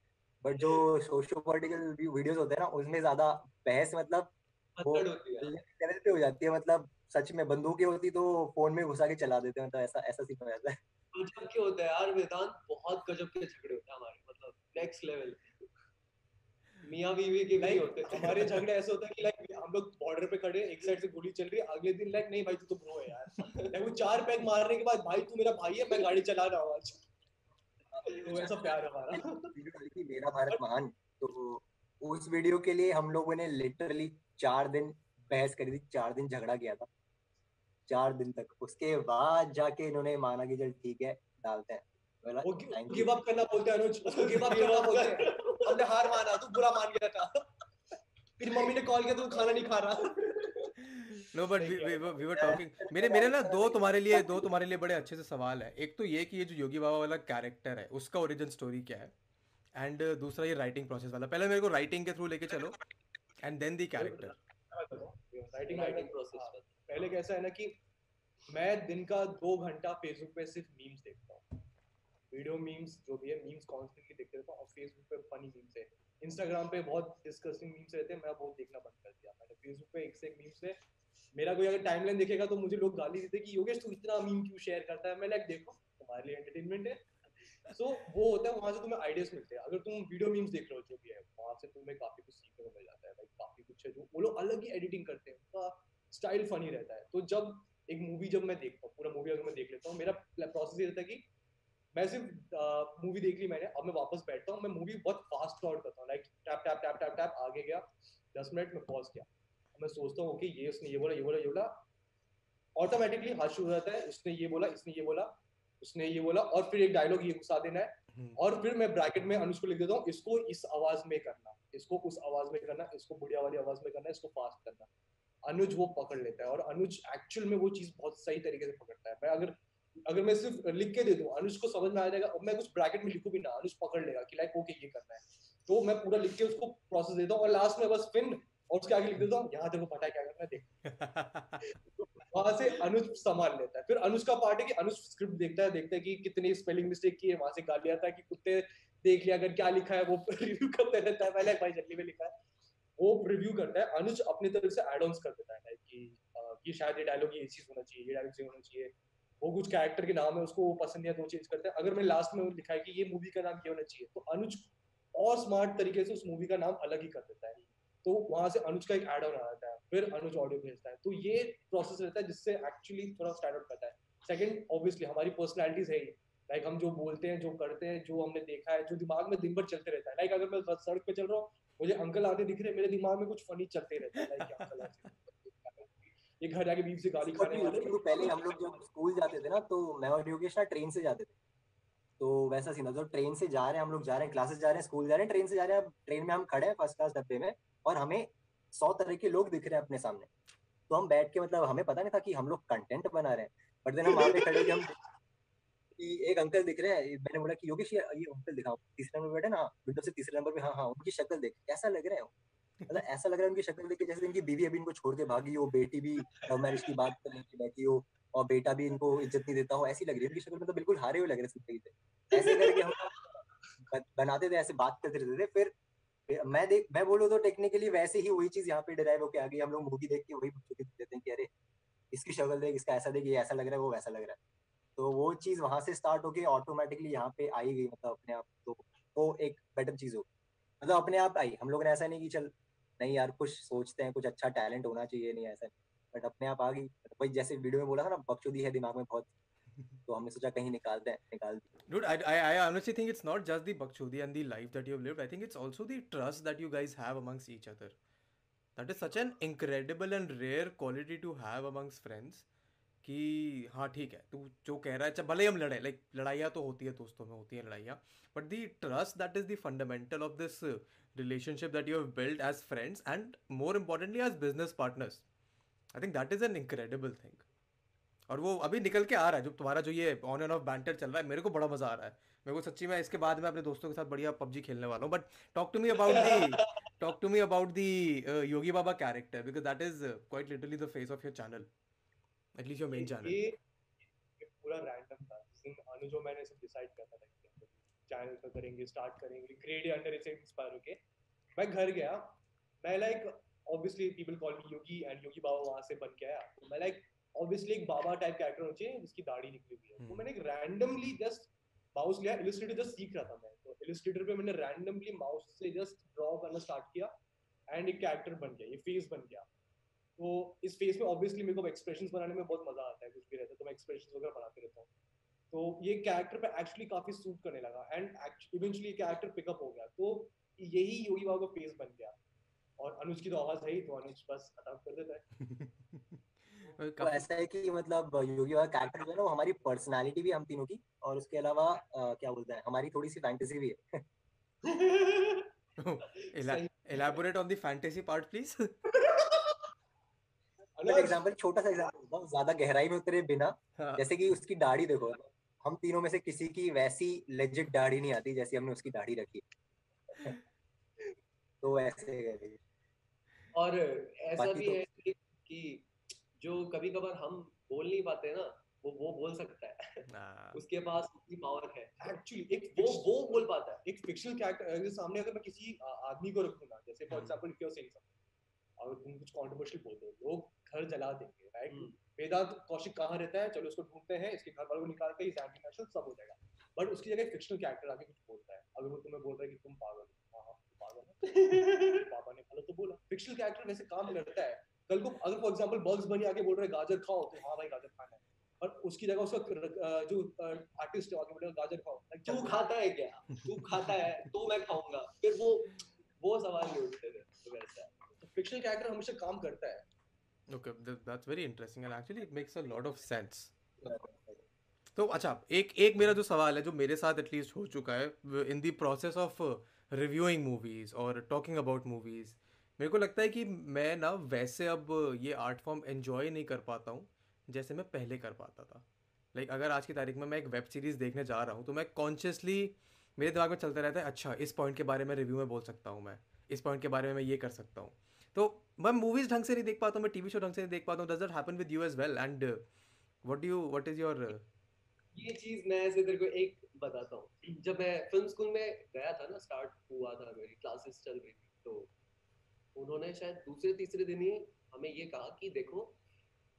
बट जो सोशो पॉलिटिकल वीडियोस होते हैं ना उसमें ज़्यादा बहस मतलब वो लेवल पे हो जाती है मतलब सच में बंदूकें होती तो फ़ोन में घुसा के चला देते हैं मतलब ऐसा ऐसा सीन हो जाता है। गजब के होते हैं यार वेदांत बहुत गजब के झगड़े होते हैं हमारे मतलब नेक्स्ट लेवल मियाँ बीवी के भी होते हैं। हमारे झगड़े ऐसे होते हैं कि लाइक हम लोग बॉर्डर पे खड़े एक साइड से गोली चल रही है अगले दिन लाइक नहीं भाई तू तो ब्रो है यार। वो चार पैक मारने के बाद भाई तू मेरा भाई है मैं गाड़ी चला रहा हूँ आज। तो ऐसा प्यार हमारा। मेरा भारत महान। तो उस वीडियो के लिए हम लोगों ने लिटरली चार दिन बहस करी थी चार दिन झगड़ा किया था। चार दिन तक। उसके बाद जाके इन्होंने माना कि चल ठीक है डालते हैं। गिव अप करना बोलते हैं अनुज। उसको गिव अप करना बोलते हैं। हमने हार माना तू बुरा मान गया था। फिर मम्मी ने कॉल किया तू खाना नहीं खा रहा। No but we were talking मेरे मेरे ना दो तुम्हारे लिए दो तुम्हारे लिए बड़े अच्छे से सवाल है। एक तो ये कि ये जो योगी बाबा वाला कैरेक्टर है उसका ओरिजिन स्टोरी क्या है? एंड दूसरा ये राइटिंग प्रोसेस वाला। पहले मेरे को राइटिंग के थ्रू लेके चलो। And then the character writing writing process पहले कैसा है ना कि मैं दिन का दो घंटा फेसबुक पे सिर्फ़ मीम्स देखता हूँ। वीडियो मीम्स जो भी है मीम्स कॉन्स्टेंटली देखते रहता हूँ और फेसबुक पे फनी मीम्स है। इंस्टाग्राम पे बहुत डिस्कसिंग मीम्स रहते हैं मैं बहुत देखना बंद कर दिया मैंने। फेसबुक पे एक से एक मीम्स है मेरा कोई अगर टाइमलाइन देखेगा तो मुझे लोग गाली देते कि योगेश तू इतना मीम क्यों शेयर करता है? मैं लाइक देखो तुम्हारे लिए एंटरटेनमेंट है सो वो होता है, वहाँ से तुम्हें आइडियाज़ मिलते हैं। अगर तुम वीडियो मीम्स देख रहे हो, जो भी है, वहाँ से तुम्हें काफ़ी कुछ सीखने को मिल जाता है लाइक काफ़ी कुछ है जो, वो लोग अलग ही एडिटिंग करते हैं। उनका स्टाइल फनी रहता है। तो जब एक मूवी जब मैं देखता हूँ, पूरा मूवी अगर मैं देख लेता हूँ, मेरा प्रोसेस ये रहता है कि मैं सिर्फ़ मूवी देख ली मैंने, अब मैं वापस बैठता हूँ, मैं मूवी बहुत फास्ट फॉरवर्ड करता हूँ। Like tap tap tap tap tap आगे गया, दस मिनट में पॉज किया। मैं सोचता हूँ ओके ये उसने ये बोला ये बोला ये बोला। ऑटोमेटिकली हाथ हो जाता है इसने ये बोला, इसने ये बोला। उसने ये बोला और फिर एक डायलॉग ये घुसा देना है। हम्म। और फिर मैं ब्रैकेट में अनुज को लिख देता हूँ इसको इस आवाज़ में करना इसको उस आवाज़ में करना इसको बुढ़िया वाली आवाज़ में करना इसको फास्ट करना। अनुज वो पकड़ लेता है और अनुज एक्चुअल में वो चीज़ बहुत सही तरीके से पकड़ता है। मैं अगर अगर मैं सिर्फ़ लिख के दे दूँ अनुज को समझ में आ जाएगा मैं कुछ ब्रैकेट में लिखूं भी ना अनुज पकड़ लेगा कि लाइक ओके ये करना है। तो मैं पूरा लिख के उसको प्रोसेस देता हूँ और लास्ट में बस फिन और उसके आगे लिख देता हूँ यहाँ देखो पता है क्या करना देख। वहाँ से अनुज संभाल लेता है। फिर अनुज का पार्ट है कि अनुज स्क्रिप्ट देखता है देखता है कि कितनी स्पेलिंग मिस्टेक की है वहाँ से गाली आता है कि कुत्ते देख लिया अगर क्या लिखा है वो रिव्यू करते रहता है पहले भाई जल्दी में लिखा है। वो रिव्यू करता है अनुज अपनी तरफ़ से एड ऑन्स कर देता है लाइक कि ये शायद ये डायलॉग ये चीज़ होना चाहिए ये डायलॉग ये होना चाहिए। वो कुछ कैरेक्टर के नाम है उसको पसंद है तो चेंज करते हैं। अगर मैं लास्ट में लिखा है कि ये मूवी का नाम ये होना चाहिए तो अनुज और स्मार्ट तरीके से उस मूवी का नाम अलग ही कर देता है। तो वहाँ से अनुज का एक एड ऑन आ जाता है फिर अनुज ऑडियो भेजता है। तो ये प्रोसेस रहता है जिससे एक्चुअली थोड़ा स्टैंड आउट करता है। सेकंड ऑब्वियसली हमारी पर्सनैलिटीज है ही। लाइक हम जो बोलते हैं जो करते हैं जो हमने देखा है जो दिमाग में दिन भर चलते रहता है। लाइक like, अगर मैं सड़क पे चल रहा हूँ मुझे अंकल आते दिख रहे मेरे दिमाग में कुछ फनी चलते रहता है। लाइक अंकल आते ये घर जाके बीफ से गाली खाने वाले। तो पहले हम लोग जब स्कूल जाते थे ना तो मैं और योगेश ना ट्रेन से जाते थे। तो वैसा सीन था तो ट्रेन से जा रहे हैं हम लोग जा रहे हैं क्लासेस जा रहे हैं स्कूल जा रहे हैं ट्रेन से जा रहे हैं ट्रेन में हम खड़े हैं फ़र्स्ट क्लास डब्बे में। और हमें सौ तरह के लोग दिख रहे हैं अपने सामने। तो हम बैठ के मतलब हमें पता नहीं था कि हम लोग कंटेंट बना रहे हैं। बट देन हम वहाँ पे खड़े हम कि एक अंकल दिख रहे हैं, मैंने बोला कि योगेश, ये अंकल दिखाओ। तीसरे नंबर बैठे ना विंडो से तीसरे नंबर पे हाँ हाँ उनकी शक्ल देख, कैसा लग रहा है मतलब ऐसा लग रहा है उनकी शक्ल देख के जैसे इनकी बीवी अभी इनको छोड़ के भागी हो, बेटी भी लव मैरिज की बात करने की बैठी हो और बेटा भी इनको इज़्ज़त नहीं देता हो, ऐसी लग रही है उनकी शक्ल। में तो बिल्कुल हारे हुए लग रहे ज़िंदगी ऐसे करके हम बनाते थे, ऐसे बात करते रहते थे, फिर मैं देख, मैं बोलूँ तो टेक्निकली वैसे ही वही चीज़ यहाँ पे डिराइव होके आ गई। हम लोग मूवी देख के वही देते हैं कि अरे, इसकी शक्ल देख, इसका ऐसा देख, ये ऐसा लग रहा है, वो वैसा लग रहा है। तो वो चीज़ वहाँ से स्टार्ट होके ऑटोमेटिकली यहाँ पे आई गई मतलब अपने आप तो वो एक बेटर चीज़ हो मतलब अपने आप आई। हम लोग ने ऐसा नहीं कि चल, नहीं यार, कुछ सोचते हैं, कुछ अच्छा टैलेंट होना चाहिए, नहीं, ऐसा बट अपने आप आ गई। भाई जैसे वीडियो में बोला था ना, बकचोदी है दिमाग में बहुत। तो हमने सोचा कहीं निकाल दें निकाल दें। Dude I I I honestly think it's not just the बकचोदी and the life that you have lived I think it's also the trust that you guys have amongst each other that is such an incredible and rare quality to have amongst friends कि हाँ ठीक है, तू जो कह रहा है चाहे भले ही हम लड़े लाइक लड़ाइयाँ तो होती है, दोस्तों में होती है लड़ाइयाँ but the trust that is the fundamental of this relationship that you have build as friends and more importantly as business partners I think that is an incredible thing और वो अभी निकल के आ रहा है जो तुम्हारा जो ये ऑन एंड ऑफ़ बैंटर चल रहा है, मेरे को बड़ा मज़ा आ रहा है। मेरे को सच्ची में इसके बाद में अपने दोस्तों के साथ बढ़िया पबजी खेलने वाला हूँ but talk to me about the talk to me about the Yogi Baba character because that is quite literally the face of your channel at least your main channel पूरा रैंडम था। दिन अनुज और मैंने सब decide किया था like channel पे करेंगे स्टार्ट करेंगे ग्रेड अंडर से इंस्पायर होके, मैं घर गया। मैं like obviously people call me Yogi and Yogi Baba वहाँ से बन के आया। मैं लाइक ऑब्वियसली एक बाबा टाइप कैरेक्टर होना चाहिए जिसकी दाढ़ी निकली हुई है। तो। मैंने एक रैंडमली जस्ट माउस लिया इलस्ट्रेटर जस्ट सीख रहा था मैं। तो इलस्ट्रेटर पे मैंने रैंडमली माउस से जस्ट ड्रॉ करना स्टार्ट किया एंड एक कैरेक्टर बन गया ये फेस बन गया। तो इस फेस में ऑब्वियसली मेरे को एक्सप्रेशंस बनाने में बहुत मज़ा आता है कुछ भी रहता है तो मैं एक्सप्रेशंस वगैरह बनाते रहता हूँ। तो ये कैरेक्टर पे एक्चुअली काफ़ी सूट करने लगा एंड इवेंचुअली कैरेक्टर पिकअप हो गया। तो यही योगी बाबा का फेस बन गया। और अनुज की तो आवाज़ है ही तो अनुज बस अदा कर देता है। तो ऐसा है कि मतलब योगी बाबा कैरेक्टर जो है ना वो हमारी पर्सनालिटी भी हम तीनों की और उसके अलावा क्या बोलते हैं हमारी थोड़ी सी फैंटेसी भी है। Elaborate on the fantasy part please. Example छोटा सा एग्जांपल देता हूँ ज़्यादा गहराई में उतरे बिना हाँ, जैसे कि उसकी दाढ़ी देखो हम तीनों में से किसी की वैसी लेजिट दाढ़ी नहीं आती जैसी हमने उसकी दाढ़ी रखी है। तो ऐसे और ऐसा भी तो- है कि जो कभी कभार हम बोल नहीं पाते ना वो वो बोल सकता है। हाँ, उसके पास उतनी पावर है। एक्चुअली एक वो वो बोल पाता है। एक फिक्शनल कैरेक्टर सामने अगर मैं किसी आदमी को रखूँगा। जैसे for. Example if you are saying something अगर तुम कुछ कंट्रोवर्शियल बोलते हो लोग घर जला देंगे राइट हम्म, वेदांत कौशिक कहाँ रहता है? चलो उसको ढूंढते हैं इसके घर वालों को निकाल के एंटी नेशनल सब हो जाएगा। बट उसकी जगह फिक्शनल कैरेक्टर आके कुछ बोलता है। अगर वो तुम्हें बोल रहा है कि तुम पागल हो हाँ हाँ पागल हो। पापा ने गलत तो बोला। फिक्शनल कैरेक्टर वैसे काम करता है। कल को अगर फॉर एग्जांपल बग्स बनी आके बोल रहे गाजर खाओ तो हाँ भाई गाजर खाना है। और उसकी जगह उसका जो आर्टिस्ट है बोलेगा गाजर खाओ। तू खाता है क्या? तू खाता है तो मैं खाऊँगा। फिर वो वो सवाल नहीं उठते थे तो वैसा तो फिक्शनल कैरेक्टर हमेशा काम करता है। Okay th- that's very interesting and actually it makes a lot of sense. तो अच्छा एक एक मेरा जो सवाल है जो मेरे साथ एटलीस्ट हो चुका है in the process of reviewing movies और टॉकिंग अबाउट मूवीज़ मेरे को लगता है कि मैं ना वैसे अब ये आर्ट फॉर्म एंजॉय नहीं कर पाता हूँ, जैसे मैं पहले कर पाता था। लाइक अगर आज की तारीख में मैं एक वेब सीरीज़ देखने जा रहा हूँ तो मैं कॉन्शियसली मेरे दिमाग में चलता रहता है अच्छा इस पॉइंट के बारे में रिव्यू में बोल सकता हूँ मैं, इस पॉइंट के बारे में मैं ये कर सकता हूँ। तो मैं मूवीज़ ढंग से नहीं देख पाता हूँ, मैं टीवी शो ढंग से नहीं देख पाता हूँ does that happen with you as well and what do you what is your ये चीज़ मैं ऐसे तेरे को एक बताता हूँ। जब मैं फ़िल्म स्कूल में गया था ना स्टार्ट हुआ था, मेरी क्लासेस चल रही थी तो उन्होंने शायद दूसरे तीसरे दिन ही हमें ये कहा कि देखो,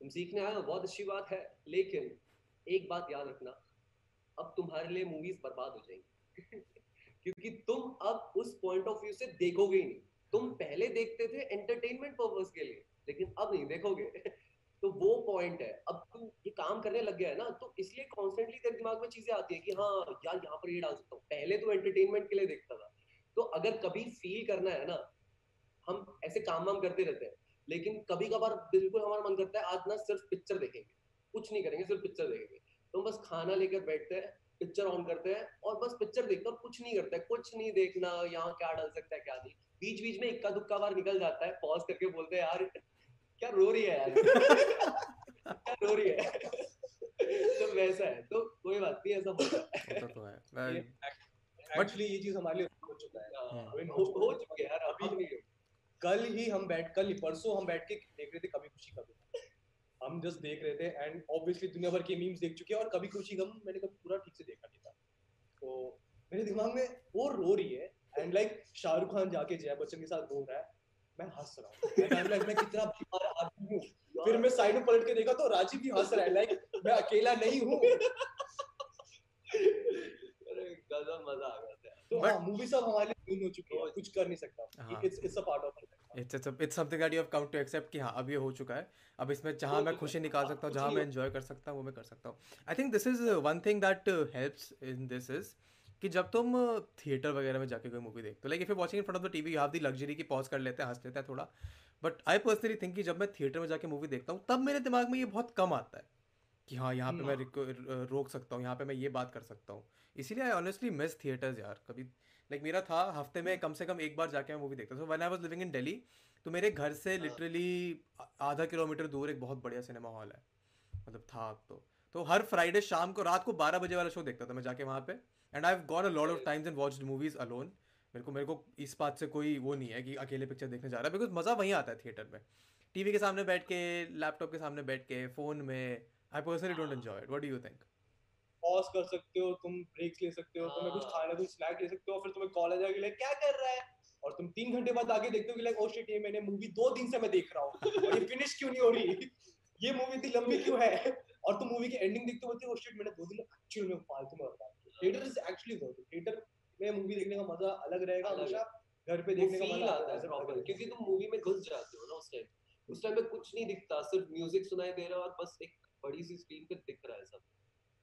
तुम सीखने आए हो, बहुत अच्छी बात है, लेकिन एक बात याद रखना, अब तुम्हारे लिए मूवीज़ बर्बाद हो जाएँगी। क्योंकि तुम अब उस पॉइंट ऑफ़ व्यू से देखोगे ही नहीं। तुम पहले देखते थे एंटरटेनमेंट पर्पस के लिए, लेकिन अब नहीं देखोगे। तो वो पॉइंट है। अब तू ये काम करने लग गया है ना तो इसलिए कॉन्स्टेंटली तेरे दिमाग में चीज़ें आती है कि हाँ यार, यहाँ पर ये डाल सकता हूँ। पहले तो एंटरटेनमेंट के लिए देखता था। तो अगर कभी फील करना है ना हम ऐसे काम वाम करते रहते हैं। लेकिन कभी कभार बिल्कुल हमारा मन करता है आज ना सिर्फ़ पिक्चर देखेंगे कुछ नहीं करेंगे सिर्फ़ पिक्चर देखेंगे। तो हम बस खाना लेकर बैठते हैं पिक्चर ऑन करते हैं और बस पिक्चर देखते हैं कुछ नहीं करते हैं। कुछ नहीं देखना यहाँ क्या डाल सकता है क्या नहीं। बीच बीच में इक्का दुक्का बार निकल जाता है पॉज करके बोलते हैं यार क्या रो रही है यार? क्या रो रही है? तो वैसा है। तो कोई बात नहीं ऐसा होता है। होता तो है। एक्चुअली ये चीज़ हमारे लिए हो चुका है। हाँ, हो हो चुके यार अभी नहीं हो। कल ही हम बैठ, कल नहीं परसों हम बैठ के देख रहे थे, कभी खुशी, कभी हम जस्ट देख रहे थे एंड ऑब्वियसली दुनिया भर के मीम्स देख चुके हैं और कभी खुशी गम मैंने कभी पूरा ठीक से देखा नहीं था। तो मेरे दिमाग में वो रो रही है एंड लाइक शाहरुख खान जाके जया बच्चन के साथ रो रहा है। मैं हंस रहा हूँ। मैं कितना बीमार आदमी हूँ। फिर मैं साइड में पलट के देखा तो राजीव भी हंस रहा है लाइक मैं अकेला नहीं हूँ। गजब मज़ा आ गया। तो But- हाँ मूवी सब हमारे लिए ruin हो चुकी है कुछ कर नहीं सकता। हाँ। It's it's a part of it's it's it's something that you have come to accept कि हाँ अब ये हो चुका है। अब इसमें जहाँ मैं खुशी निकाल हाँ, सकता हूँ जहाँ मैं हो- कर सकता हूँ वो मैं कर सकता हूँ। I think this is one thing that helps in this is कि जब तुम थिएटर वगैरह में जाके कोई मूवी देखते हो like if you watching in front of the TV you have the luxury की पॉज कर लेते हैं हंस लेते हैं थोड़ा। बट आई पर्सनली थिंक कि जब मैं थिएटर में जाके मूवी देखता हूँ तब मेरे दिमाग में ये बहुत कम आता है कि हाँ यहाँ पे मैं रोक सकता हूँ यहाँ पे मैं ये बात कर सकता हूँ। इसीलिए आई ऑनेस्टली मिस थिएटर्स यार कभी लाइक मेरा था हफ़्ते में कम से कम एक बार जाके मैं मूवी देखता था। When I was living in Delhi तो मेरे घर से लिटरली आधा किलोमीटर दूर एक बहुत बढ़िया सिनेमा हॉल है। मतलब था तो तो हर फ्राइडे शाम को रात को बारह बजे वाला शो देखता था मैं जाके वहाँ पे। And I have gone a lot of times and watched movies alone मेरे को मेरे को इस बात से कोई वो नहीं है कि अकेले पिक्चर देखने जा रहा है। बिकॉज़ मज़ा वहीं आता है थिएटर में। टीवी के सामने बैठ के लैपटॉप के सामने बैठ के फ़ोन में I personally don't enjoy it what do you think pause कर सकते हो तुम ब्रेक्स ले सकते हो तुम्हें कुछ हाँ। खाना कुछ स्नैक ले सकते हो फिर तुम्हें कॉलेज आके लाइक क्या कर रहा है? और तुम तीन घंटे बाद आके देखते हो कि लाइक ओ शिट ये मैंने मूवी दो दिन से मैं देख रहा हूँ और ये फिनिश क्यों नहीं हो रही? ये मूवी इतनी लंबी क्यों है? और तुम मूवी की एंडिंग देखते होते हो ओ शिट मैंने दो दिन एक्चुअल में फालतू में बता theatre is actually worth theatre में मूवी देखने का मज़ा अलग रहेगा हमेशा घर पे देखने का मज़ा आता है प्रॉपर क्योंकि तुम मूवी में घुस जाते हो ना उस टाइम उस टाइम में कुछ नहीं दिखता सिर्फ़ म्यूज़िक सुनाई दे रहा है और बस एक बड़ी सी स्क्रीन पे दिख रहा है सब।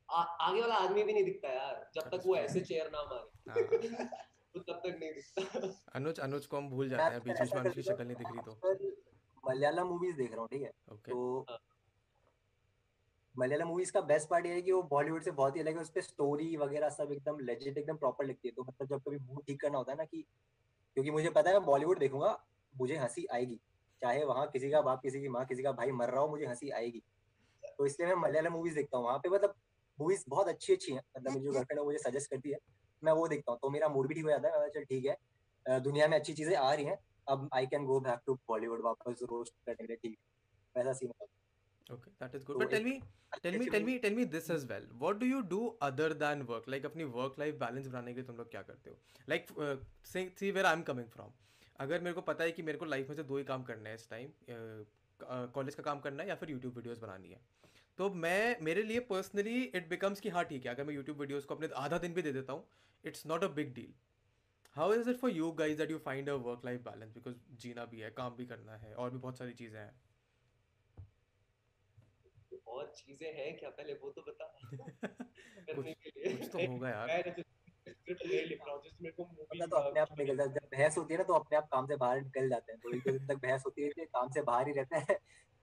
आ, आगे वाला आदमी भी नहीं दिखता यार जब तक वो ऐसे चेयर ना मारे। हाँ। तो तब तक नहीं दिखता। अनुज अनुज को हम भूल जाते हैं बीच बीच में अनुज की शक्ल नहीं दिख रही तो। मलयालम मूवीज़ देख रहा हूँ ठीक है? तो मलयालम मूवीज़ का बेस्ट पार्ट ये है कि वो बॉलीवुड से बहुत ही अलग है उस पर स्टोरी वगैरह सब एकदम लेजिट एकदम प्रॉपर लिखती है। तो मतलब जब कभी मूड ठीक करना होता है ना कि क्योंकि मुझे पता है मैं बॉलीवुड देखूँगा मुझे हँसी आएगी। चाहे वहाँ किसी का बाप किसी की माँ किसी का भाई मर रहा हो मुझे हँसी आएगी। तो इसलिए मैं मलयालम मूवीज़ देखता हूँ वहाँ पे मतलब मूवीज़ बहुत अच्छी अच्छी हैं मतलब मेरी जो गर्लफ्रेंड है मुझे सजेस्ट करती है मैं वो देखता हूँ तो मेरा मूड भी ठीक हो जाता है चल ठीक है दुनिया में अच्छी चीज़ें आ रही हैं अब I can go back to Bollywood वापस रोस्ट करने के लिए ठीक वैसा सीन है Okay, that is good. तो But tell me, tell me, अच्छी tell me, tell me this as well. What do you do other than work? Like अपनी work life balance बनाने के लिए तुम लोग क्या करते हो? Like uh, see, see where I'm coming from. अगर मेरे को पता है कि मेरे को लाइफ में से दो ही काम करना है इस टाइम कॉलेज का काम करना है या फिर यूट्यूब वीडियोस बनानी है तो मैं मेरे लिए पर्सनली इट बिकम्स कि हाँ ठीक है अगर मैं यूट्यूब वीडियोस को अपने आधा दिन भी दे देता हूँ it's not a big deal how is it for you guys that you find a work life balance because जीना भी है काम भी करना है और भी बहुत सारी चीज़ें हैं। और चीज़ें हैं क्या पहले वो तो बता। करने कुछ के लिए। कुछ तो होगा यार। मैं जैसे स्क्रिप्ट नहीं लिख रहा जैसे मेरे को मूवी पता तो अपने आप निकल जाता है। जब बहस होती है ना तो अपने आप काम से बाहर निकल जाते हैं। तो एक दिन तक बहस होती है काम से बाहर ही रहते हैं।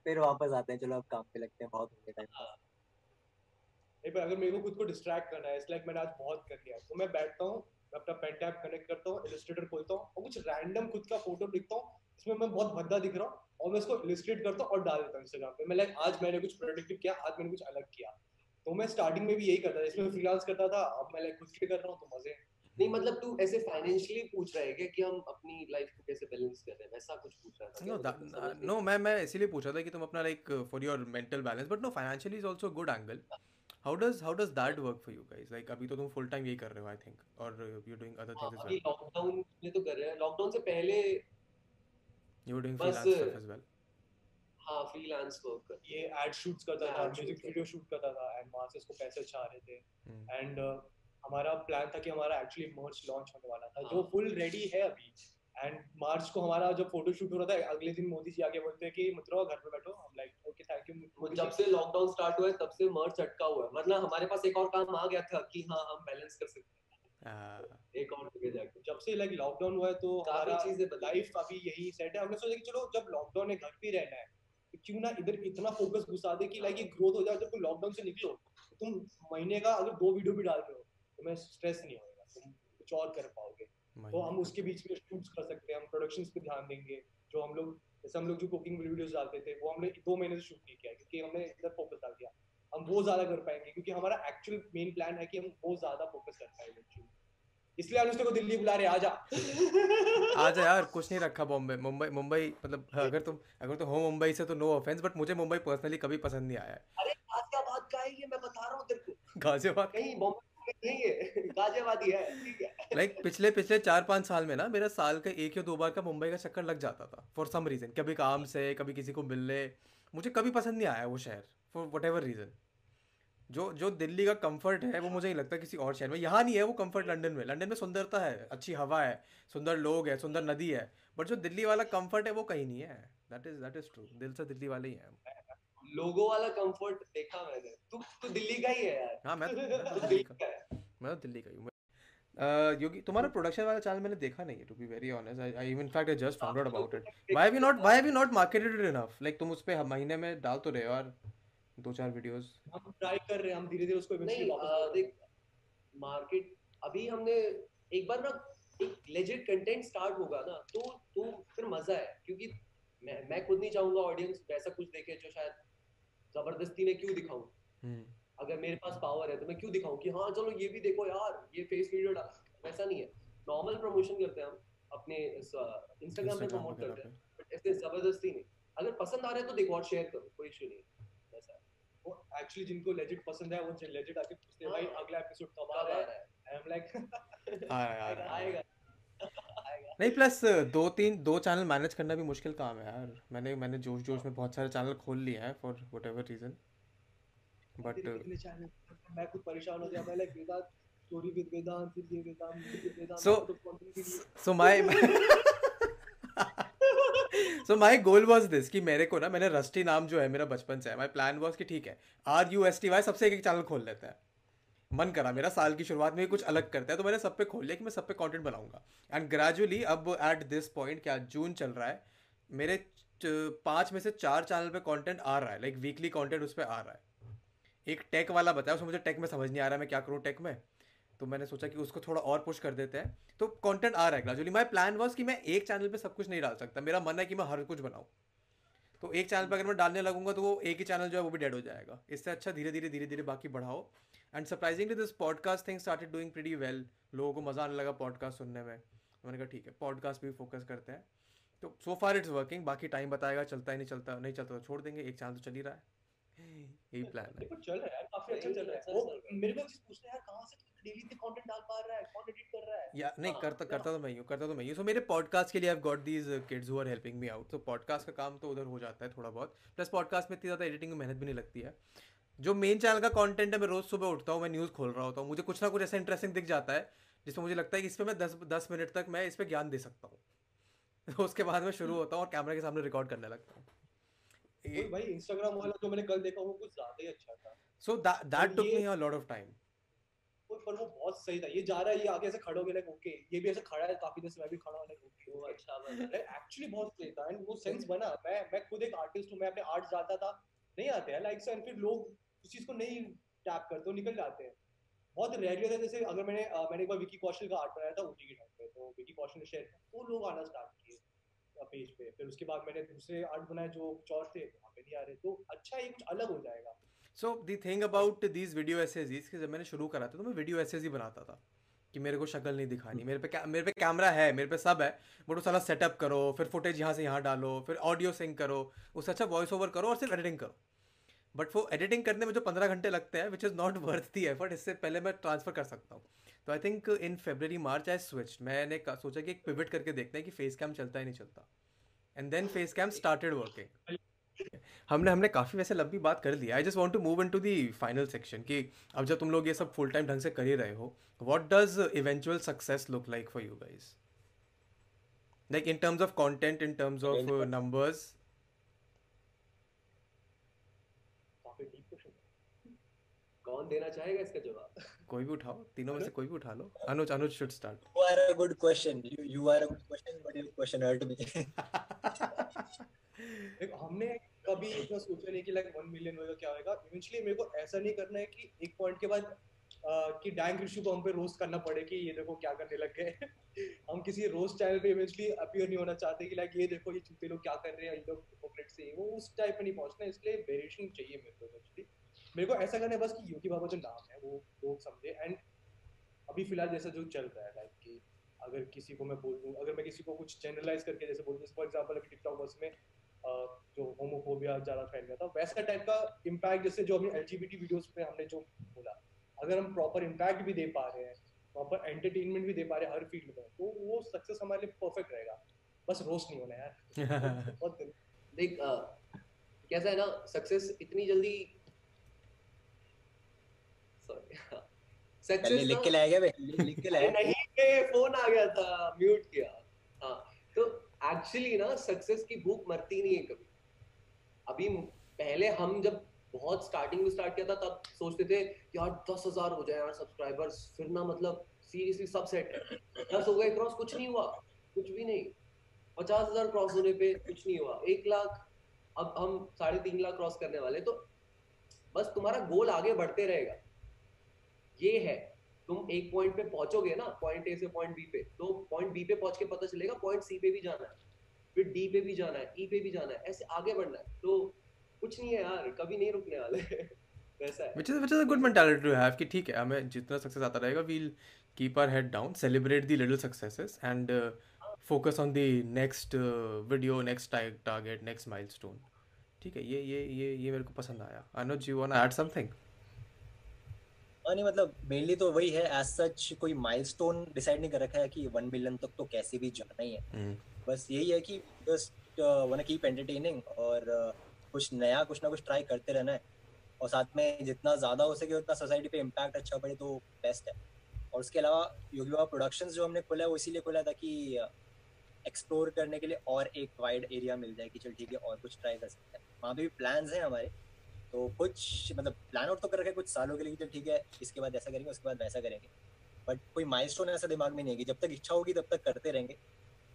फिर वापस आते हैं। चलो अब काम पे लगते हैं, बहुत हो गया टाइम नहीं, पर अगर मेरे को खुद को डिस्ट्रैक्ट करना है इट्स लाइक मैंने आज बहुत कर लिया तो मैं बैठता हूँ अपना पेन टैब कनेक्ट करता हूँ इलस्ट्रेटर खोलता हूँ और कुछ रैंडम खुद का फ़ोटो लिखता हूँ इसमें मैं बहुत भद्दा दिख रहा हूँ और मैं इसको इलस्ट्रेट करता हूँ और डाल देता हूँ इंस्टाग्राम पे। मैं लाइक आज मैंने कुछ प्रोडक्टिव किया, आज मैंने कुछ अलग किया। तो मैं स्टार्टिंग में भी यही करता था इसमें फ्रीलांस करता था, अब मैं लाइक खुद के कर रहा हूँ तो मज़े हैं। नहीं मतलब तू ऐसे फाइनेंशियली पूछ रहा है क्या कि हम अपनी लाइफ को कैसे बैलेंस कर रहे हैं? वैसा कुछ पूछ रहा था नो? मतलब नो मैं मैं इसीलिए पूछ रहा था कि तुम अपना like for your mental balance but no financially is also good angle how does how does that work for you guys like अभी तो तुम फुल टाइम यही कर रहे हो आई थिंक और you doing other things as अभी well lockdown में तो कर रहे हैं। लॉकडाउन से पहले you are doing freelance stuff as well हाँ फ्रीलांस वर्क ये एड शूट्स करता था म्यूज़िक वीडियो शूट करता था। एंड वहाँ से इसको पैसे अच्छा आ रहे थे। Hmm. एंड हमारा प्लान था कि हमारा एक्चुअली मर्च लॉन्च होने वाला था जो हाँ। फुल रेडी है अभी। एंड मार्च को हमारा जब फ़ोटो शूट हो रहा था अगले दिन मोदी जी आके बोलते हैं कि मित्रों घर पे बैठो। हम लाइक ओके थैंक यू वो जब से लॉकडाउन स्टार्ट हुआ है तब से मर्च अटका हुआ है। मतलब हमारे पास एक और काम आ गया था कि हाँ हम बैलेंस कर सकते हैं। एक और जगह जाके। जब से लाइक लॉकडाउन हुआ है तो हमारा चीज़ें लाइफ अभी यही सेट है। हमने सोचा कि चलो जब लॉकडाउन है घर पे रहना है तो क्यों ना इधर इतना फोकस घुसा दे कि लाइक ये ग्रोथ हो जाए। जब तुम लॉकडाउन से निकलो तुम महीने का अगर दो वीडियो भी डाल रहे हो तुम्हें स्ट्रेस नहीं होगा तुम कुछ और कर पाओगे। तो हम उसके बीच में शूट्स कर सकते हैं हम प्रोडक्शंस पे ध्यान देंगे। जो हम लोग जैसे हम लोग जो कुकिंग वीडियोस डालते थे वो हमने दो महीने से शूट नहीं किया क्योंकि हमने इधर फोकस डाल दिया। हम वो ज़्यादा कर पाएँगे क्योंकि हमारा एक्चुअल मेन प्लान है कि हम वो ज़्यादा फोकस कर पाएँगे इसलिए अनुष्का को दिल्ली बुला रहे आजा। आजा यार कुछ नहीं रखा बॉम्बे मुंबई मुंबई मतलब अगर तुम अगर तुम हो मुंबई से तो नो ऑफेंस बट मुझे मुंबई पर्सनली कभी पसंद नहीं आया है। अरे गाजियाबाद का है ये मैं बता रहा हूँ तेरे को। गाजियाबाद? कहीं बॉम्बे लाइक पिछले पिछले चार पाँच साल में ना, मेरा साल का एक या दो बार का मुंबई का चक्कर लग जाता था फॉर सम रीज़न कभी काम से, कभी किसी को मिलने। मुझे कभी पसंद नहीं आया वो शहर फॉर वट एवर रीज़न जो जो दिल्ली का कंफर्ट है, वो मुझे नहीं लगता किसी और शहर में। यहाँ नहीं है वो कंफर्ट लंदन में। लंदन में सुंदरता है, अच्छी हवा है, सुंदर लोग है, सुंदर नदी है बट जो दिल्ली वाला कंफर्ट है, वो कहीं नहीं है। That is that is true दिल से दिल्ली वाले ही हैं। लोगों वाला कंफर्ट देखा मैंने। तू तू दिल्ली का ही है यार। हाँ मैं तो- तो दिल्ली का। है। मैं तो दिल्ली का ही योगी तुम्हारा प्रोडक्शन वाला चैनल मैंने देखा नहीं है to be very honest I I in fact I just found out about it why have you not why have you not marketed it enough like तुम उस पे हर महीने में डाल तो रहे हो यार दो चार वीडियोस हम ट्राई कर रहे हैं हम धीरे धीरे उसको वापस देख मार्केट अभी हमने एक बार ना एक लेजिट कंटेंट स्टार्ट होगा ना तो तो फिर मज़ा है क्योंकि मैं मैं खुद नहीं चाहूँगा ऑडियंस वैसा कुछ देखे जो शायद ज़बरदस्ती में क्यों दिखाऊँ? हम्म। अगर मेरे पास पावर है तो मैं क्यों दिखाऊँ कि हाँ चलो ये भी देखो यार ये फेस वीडियो डाल वैसा नहीं है। नॉर्मल प्रमोशन करते हैं हम अपने इंस्टाग्राम पे प्रमोट करते हैं। बट ऐसे ज़बरदस्ती नहीं। अगर पसंद आ रहा है तो देखो और शेयर करो कोई इशू नहीं है। वैसा वो एक्चुअली जिनको लेजिट पसंद है वो लेजिट आके पूछते हैं भाई हाँ। अगला एपिसोड कब आ रहा है? आई एम लाइक आएगा। आएगा नहीं प्लस दो तीन दो चैनल मैनेज करना भी मुश्किल काम है यार। मैंने मैंने जोश जोश में बहुत सारे चैनल खोल लिए हैं for whatever reason but मैं खुद परेशान हो गया। मैं like Vedant story with Vedant फिर ये वेदांत लिए। So my so my goal was this कि मेरे को ना मैंने रस्टी नाम जो है मेरा बचपन से है माय प्लान वाज कि ठीक है R U S T Y सबसे एक एक चैनल खोल लेते हैं। मन करा मेरा, साल की शुरुआत में कुछ अलग करता है तो मैंने सब पे खोल लिया कि मैं सब पे कंटेंट बनाऊँगा। एंड ग्रेजुअली अब एट दिस पॉइंट क्या जून चल रहा है, मेरे पाँच में से चार चैनल पे कंटेंट आ रहा है लाइक वीकली कंटेंट उस पर आ रहा है। एक टेक वाला बताया, उसमें मुझे टेक में समझ नहीं आ रहा मैं क्या करूँ टेक में तो मैंने सोचा कि उसको थोड़ा और पुश कर देते हैं। तो कंटेंट आ रहा है ग्रेजुअली माय प्लान वाज कि मैं एक चैनल पे सब कुछ नहीं डाल सकता, मेरा मन है कि मैं हर कुछ बनाऊँ। तो एक चैनल पे अगर मैं डालने लगूँगा तो वो एक ही चैनल जो है वो भी डेड हो जाएगा। इससे अच्छा धीरे धीरे धीरे धीरे बाकी बढ़ाओ। And surprisingly this podcast thing started doing pretty well लोगों को मज़ा आने लगा पॉडकास्ट सुनने में। मैंने कहा ठीक है पॉडकास्ट भी फोकस करते हैं। तो सो फार इट्स वर्किंग बाकी टाइम बताएगा चलता ही नहीं चलता नहीं चलता तो छोड़ देंगे। एक चैनल तो चल ही रहा है। यही प्लान है। देखो चल रहा है। काफ़ी अच्छा चल रहा है। वो रहा। मेरे को चीज़ पूछना है कहाँ से तू डेली इतने कंटेंट डाल पा रहा है? कौन एडिट कर रहा है? या नहीं हाँ, करता करता तो मैं ही करता तो मैं ही सो मेरे पॉडकास्ट के लिए I got these kids who are helping me out तो पॉडकास्ट का काम तो उधर हो जाता है थोड़ा बहुत। प्लस पॉडकास्ट में इतनी ज़्यादा एडिटिंग में मेहनत भी नहीं लगती है। जो मेन चैनल का कंटेंट है मैं रोज़ सुबह उठता हूँ मैं न्यूज़ खोल रहा होता हूँ मुझे कुछ ना कुछ ऐसा इंटरेस्टिंग दिख जाता है जिसमें मुझे लगता है कि इस पर मैं दस दस मिनट तक मैं इस पर ज्ञान दे सकता हूँ। तो उसके बाद मैं शुरू होता हूँ और कैमरे के सामने रिकॉर्ड करने लगता हूँ। भाई इंस्टाग्राम वाला जो मैंने कल देखा वो कुछ ज़्यादा ही अच्छा था। So that took me a lot of time वो पर वो बहुत सही था। ये जा रहा है ये आगे ऐसे खड़े हो गए लाइक ओके ये भी ऐसे खड़ा है काफ़ी देर से मैं भी खड़ा हूँ लाइक ओके वो अच्छा बना है। एक्चुअली बहुत सही था। एंड वो सेंस बना। मैं मैं खुद एक आर्टिस्ट हूँ मैं अपने आर्ट डालता था। नहीं आते हैं लाइक एंड फिर लोग उस चीज़ को नहीं टैप करते हो निकल जाते हैं। बहुत होता है जैसे अगर मैंने अ, मैंने एक बार विकी कौशल का आर्ट बनाया था ऊटी के टाइम पे तो विकी कौशल ने शेयर किया। तो लोग आना स्टार्ट किए पेज पे। फिर उसके बाद मैंने दूसरे आर्ट बनाए जो कुछ और थे वहाँ पे नहीं आ रहे। तो अच्छा ये कुछ अलग हो जाएगा। So the thing about these video essays कि जब मैंने शुरू करा था तो मैं वीडियो एसेज ही बनाता था कि मेरे को शक्ल नहीं दिखानी। मेरे पे कै- मेरे पे कैमरा है मेरे पे सब है बट वो सारा सेटअप करो फिर फुटेज यहाँ से यहाँ डालो फिर ऑडियो सिंक करो उससे अच्छा वॉइस ओवर करो और सिर्फ़ एडिटिंग करो। बट वो एडिटिंग करने में जो पंद्रह घंटे लगते हैं which is not worth the effort इससे पहले मैं ट्रांसफ़र कर सकता हूँ। तो I think in February March I switch मैंने सोचा कि एक पिवट करके देखते हैं कि फेस कैम चलता ही नहीं चलता। And then face cam started working हमने हमने काफ़ी वैसे लंबी बात कर ली। I just want to move in to the final section कि अब जब तुम लोग ये सब फुल टाइम ढंग से कर ही रहे हो what does eventual success look like for you guys like in terms of content in terms of numbers काफ़ी डीप क्वेश्चन कौन देना चाहेगा इसका जवाब? कोई भी उठाओ तीनों में से कोई भी उठा लो। Anuj Anuj should start are a good question. You you are a good question, but your question hurt me. देख हमने कभी इतना सोचा नहीं कि लाइक वन मिलियन होगा क्या होगा इवेंचुअली मेरे को ऐसा नहीं करना है कि एक पॉइंट के बाद अ, कि डैंग ऋषि को हम पे रोस्ट करना पड़े कि ये देखो क्या करने लग गए। हम किसी रोस्ट चैनल पे इवेंचुअली अपीयर नहीं होना चाहते कि लाइक ये देखो ये चूते लोग क्या कर रहे हैं ये लोग हिपोक्रेट से वो उस टाइप में नहीं पहुँचना इसलिए वेरिएशन चाहिए मेरे को इवेंचुअली मेरे को ऐसा करना है बस कि योगी बाबा जो नाम है वो लोग समझे। एंड अभी फ़िलहाल जैसा जो चल रहा है लाइक कि अगर किसी को मैं बोल दूँ अगर मैं किसी को कुछ जनरलाइज करके जैसे बोल दूँ फॉर एग्जांपल अभी टिकटॉक बस में जो होमोफोबिया ज़्यादा फैल गया था वैसा टाइप का इम्पैक्ट जैसे जो अभी एलजीबीटी वीडियोस पे हमने जो बोला अगर हम प्रॉपर इम्पैक्ट भी दे पा रहे हैं प्रॉपर एंटरटेनमेंट भी दे पा रहे हैं हर फ़ील्ड में तो वो सक्सेस हमारे लिए परफेक्ट रहेगा। बस रोस्ट नहीं होना यार। बहुत देख कैसा है ना सक्सेस इतनी जल्दी सॉरी लिख के लाया गया लिख के लाया? नहीं फ़ोन आ गया था म्यूट किया। हाँ तो एक्चुअली ना सक्सेस की भूख मरती नहीं है कभी। अभी पहले हम जब बहुत स्टार्टिंग में स्टार्ट किया था तब सोचते थे यार दस हज़ार हो जाए यार सब्सक्राइबर्स फिर ना मतलब सीरियसली सब सेट है। दस हो गए क्रॉस कुछ नहीं हुआ। कुछ भी नहीं। पचास हज़ार क्रॉस होने पे कुछ नहीं हुआ। एक लाख अब हम साढ़े तीन लाख क्रॉस करने वाले तो बस तुम्हारा गोल आगे बढ़ते रहेगा। ये है, तुम एक पॉइंट पे पहुंचोगे ना पॉइंट ए से पॉइंट बी पे तो पॉइंट बी पे पहुँच के पता चलेगा पॉइंट सी पे भी जाना है, फिर डी पे भी जाना है ई पे भी जाना है, ऐसे आगे बढ़ना है तो कुछ नहीं है यार, कभी नहीं रुकने वाले ठीक है ये ये ये ये मेरे को पसंद आया। Anuj you want add something हाँ नहीं मतलब मेनली तो वही है एज सच कोई माइलस्टोन डिसाइड नहीं कर रखा है कि वन मिलियन तक तो कैसे भी जाना ही है। हम्म। बस यही है कि जस्ट वाना कीप एंटरटेनिंग और uh, कुछ नया कुछ ना कुछ ट्राई करते रहना है। और साथ में जितना ज़्यादा हो सके उतना सोसाइटी पे इम्पैक्ट अच्छा पड़े तो बेस्ट है। और उसके अलावा योगी बाबा प्रोडक्शन जो हमने खोला है वो इसीलिए खोला था कि एक्सप्लोर करने के लिए और एक वाइड एरिया मिल जाए कि चल ठीक है और कुछ ट्राई कर सकते हैं। वहाँ पे भी प्लान्स हैं हमारे। तो कुछ मतलब प्लान आउट तो कर रखे कुछ सालों के लिए ठीक है इसके बाद ऐसा करेंगे उसके बाद वैसा करेंगे। बट कोई माइलस्टोन ऐसा दिमाग में नहीं है जब तक इच्छा होगी तब तक करते रहेंगे।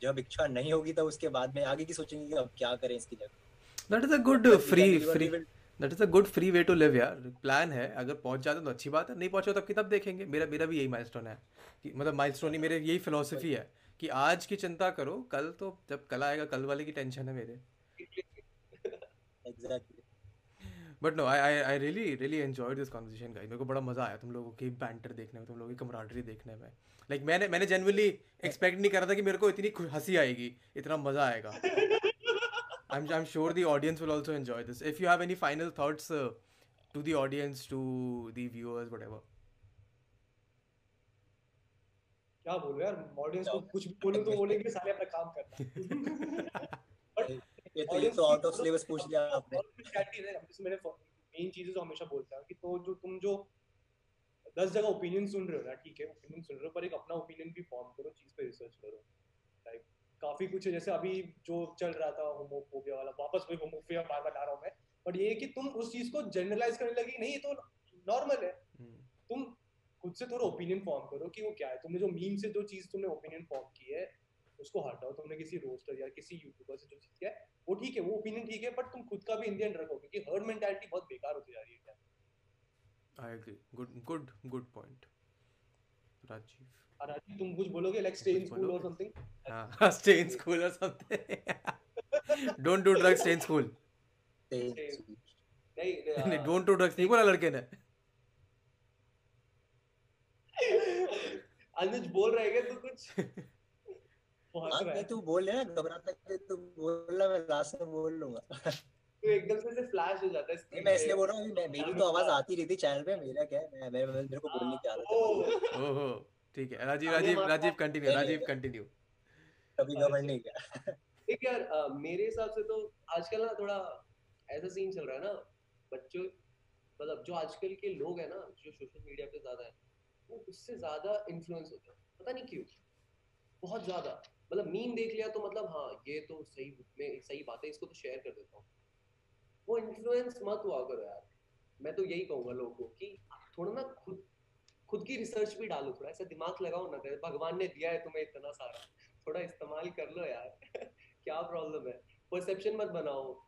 जब इच्छा नहीं होगी तब उसके बाद में आगे की सोचेंगे कि अब क्या करें इसकी जगह। That is a good free free that is a good free way to live यार प्लान है अगर पहुँच जाते तो अच्छी बात है नहीं पहुंचो तब की तब देखेंगे। मेरा मेरा भी यही माइलस्टोन है। कि मतलब माइलस्टोन ही मेरे यही फिलोसफी है। कि आज की चिंता करो कल तो जब कल आएगा कल वाले की टेंशन है मेरे। Exactly but no I I I really really enjoyed this conversation guys मेरे को बड़ा मज़ा आया तुम लोगों की बैंटर देखने में तुम लोगों की कमराडरी देखने में। लाइक like, मैंने मैंने जेनुअनली एक्सपेक्ट नहीं करा था कि मेरे को इतनी हँसी आएगी इतना मज़ा आएगा। I'm I'm sure the audience will also enjoy this. If you have any final thoughts uh, to the audience, to the viewers, whatever. क्या बोलूँ यार? ऑडियंस को कुछ भी बोलूँ तो बोलेंगे साले अपना काम करना। ये तो ये तो आउट ऑफ़ सिलेबस पूछ लिया आपने। है जैसे मैंने मेन चीज़ें तो हमेशा बोलता हूँ कि तो जो तुम जो दस जगह ओपिनियन सुन रहे हो ना ठीक है ओपिनियन सुन रहे हो पर एक अपना ओपिनियन भी फॉर्म करो चीज़ पे रिसर्च करो। लाइक काफ़ी कुछ है जैसे अभी जो चल रहा था होमोफोबिया वाला वापस वही होमोफोबिया बार बार ला रहा हूँ मैं बट ये कि तुम उस चीज़ को जनरलाइज करने लगी नहीं ये तो नॉर्मल है। तुम खुद से थोड़ा ओपिनियन फॉर्म करो कि वो क्या है। तुमने जो मीम से जो चीज़ तुमने ओपिनियन फॉर्म की है उसको हटाओ तुमने किसी रोस्टर या किसी यूट्यूबर से जो चीज़ किया है वो ठीक है वो ओपिनियन ठीक है बट तुम खुद का भी इंडियन रखो क्योंकि हर्ड मेंटालिटी बहुत बेकार होती जा रही है I agree good good good point Rajeev. Rajeev तुम कुछ बोलोगे? Like stay in school or something हाँ stay in school or something don't do drugs stay in school नहीं नहीं डोंट डू ड्रग्स नहीं बोला लड़के ने। अनुज बोल रहा है तू कुछ? हाँ तू बोल ना घबराता है तू बोलना मैं लास्ट में बोल लूँगा। तो एकदम से फ्लैश हो जाता है मैं इसलिए बोल रहा हूँ मेरी तो आवाज़ आती रही थी चैनल पे मेरा क्या है मैं मेरे को बोलने की आदत है। ओहो। ठीक है राजीव राजीव राजीव कंटिन्यू राजीव कंटिन्यू कभी घमंड नहीं किया देख यार मेरे हिसाब से तो आजकल ना थोड़ा ऐसा सीन चल रहा है ना बच्चों मतलब जो आजकल के लोग हैं ना जो सोशल मीडिया पे ज़्यादा है वो उससे ज़्यादा इन्फ्लुएंस होते हैं। पता नहीं क्यों बहुत ज़्यादा। मतलब मीम देख लिया तो मतलब हाँ ये तो सही में, सही बात है इसको तो शेयर कर देता हूँ। वो इन्फ्लुएंस मत हुआ करो यार। मैं तो यही कहूँगा लोगों को कि थोड़ा ना खुद खुद की रिसर्च भी डालो थोड़ा, ऐसा दिमाग लगाओ ना भगवान ने दिया है तुम्हें इतना सारा। थोड़ा इस्तेमाल कर लो यार। क्या प्रॉब्लम है? परसेप्शन मत बनाओ।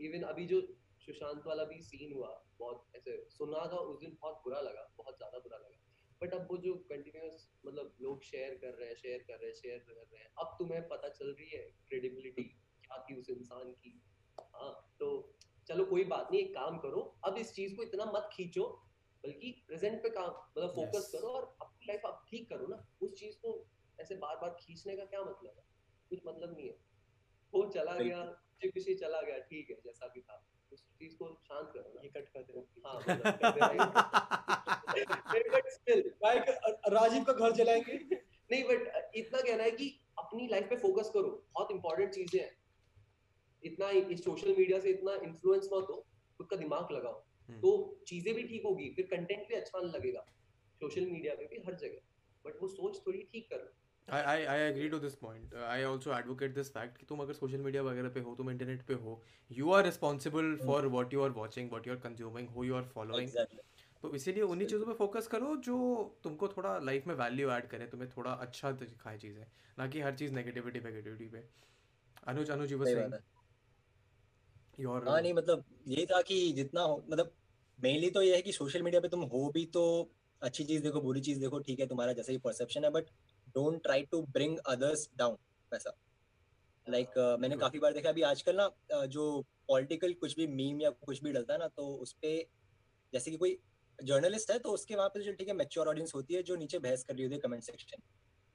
इवन अभी जो सुशांत वाला भी सीन हुआ, बहुत ऐसे, सुना था उस दिन बहुत बुरा लगा, बहुत ज़्यादा बुरा लगा। बट अब वो जो कंटिन्यूस मतलब लोग शेयर कर रहे हैं शेयर कर रहे हैं शेयर कर रहे हैं अब तुम्हें पता चल रही है क्रेडिबिलिटी क्या थी उस इंसान की। हाँ तो चलो कोई बात नहीं एक काम करो अब इस चीज़ को इतना मत खींचो बल्कि प्रेजेंट पे काम मतलब फोकस yes. करो और अपनी लाइफ आप ठीक करो ना उस चीज़ को ऐसे बार बार खींचने का क्या मतलब है? कुछ मतलब नहीं है। वो चला गया खुशी चला गया ठीक है जैसा भी था। उस चीज़ को शांत करो ये कट कर दे हाँ बट स्टिल राजीव का घर जलाएँगे नहीं बट इतना कहना है कि अपनी लाइफ पे फोकस करो। बहुत इंपॉर्टेंट चीज़ें हैं। इतना इस सोशल मीडिया से इतना इन्फ्लुएंस मत हो खुद का दिमाग लगाओ। हम्म। तो चीज़ें भी ठीक होगी फिर कंटेंट भी अच्छा लगेगा। सोशल मीडिया पे भी हर जगह। बट वो सोच थोड़ी ठीक करो I, I, I agree to this point. Uh, I also advocate this fact कि तुम अगर सोशल मीडिया वगैरह पे हो तुम इंटरनेट पे हो you are responsible for what you are watching what you are consuming who you are following तो इसीलिए उन्हीं चीज़ों पे फोकस करो जो तुमको थोड़ा लाइफ में वैल्यू ऐड करे तुम्हें थोड़ा अच्छा दिखाए चीज़ें ना कि हर चीज़ नेगेटिविटी नेगेटिविटी पे। अनुज अनुज बस योर हाँ। नहीं मतलब ये था कि जितना हो मतलब मेनली तो ये है कि सोशल मीडिया पे तुम हो भी तो अच्छी चीज़ देखो बुरी चीज़ देखो ठीक है तुम्हारा जैसा ही परसेप्शन है but don't try to bring others down वैसा। लाइक like, uh, मैंने काफ़ी बार देखा अभी आजकल ना uh, जो पॉलिटिकल कुछ भी मीम या कुछ भी डलता है ना तो उस पर जैसे कि कोई जर्नलिस्ट है तो उसके वहाँ पे जो ठीक है मेच्योर ऑडियंस होती है जो नीचे बहस कर रही होती है कमेंट सेक्शन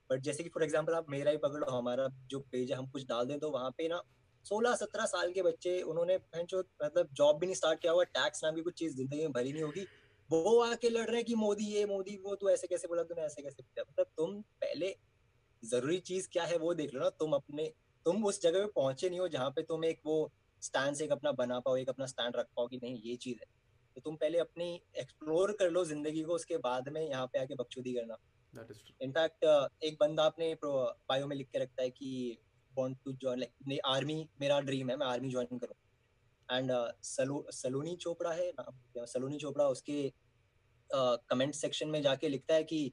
बट जैसे कि फॉर एग्ज़ाम्पल आप मेरा ही पकड़ो हमारा जो पेज है हम कुछ डाल दें तो वहाँ पे ना सोलह सत्रह साल के बच्चे उन्होंने जो मतलब जॉब भी नहीं स्टार्ट किया हुआ टैक्स नाम की कुछ चीज़ ज़िंदगी में भरी नहीं होगी वो आके लड़ रहे हैं कि मोदी ये मोदी वो तू ऐसे कैसे बोला तूने ऐसे कैसे बोला। मतलब तुम पहले ज़रूरी चीज़ क्या है वो देख लो ना तुम अपने तुम उस जगह पे पहुँचे नहीं हो जहाँ पे तुम एक वो स्टैंड एक अपना बना पाओ एक अपना स्टैंड रख पाओ कि नहीं ये चीज़ है। तो तुम पहले अपनी एक्सप्लोर कर लो ज़िंदगी को उसके बाद में यहाँ पे आके बकचोदी करना। इनफैक्ट एक बंदा अपने बायो में लिख के रखता है कि want to join like army मेरा ड्रीम है मैं आर्मी ज्वाइन करूँ। एंड सलो सलोनी चोपड़ा है नाम सलोनी चोपड़ा उसके कमेंट सेक्शन में जाके लिखता है कि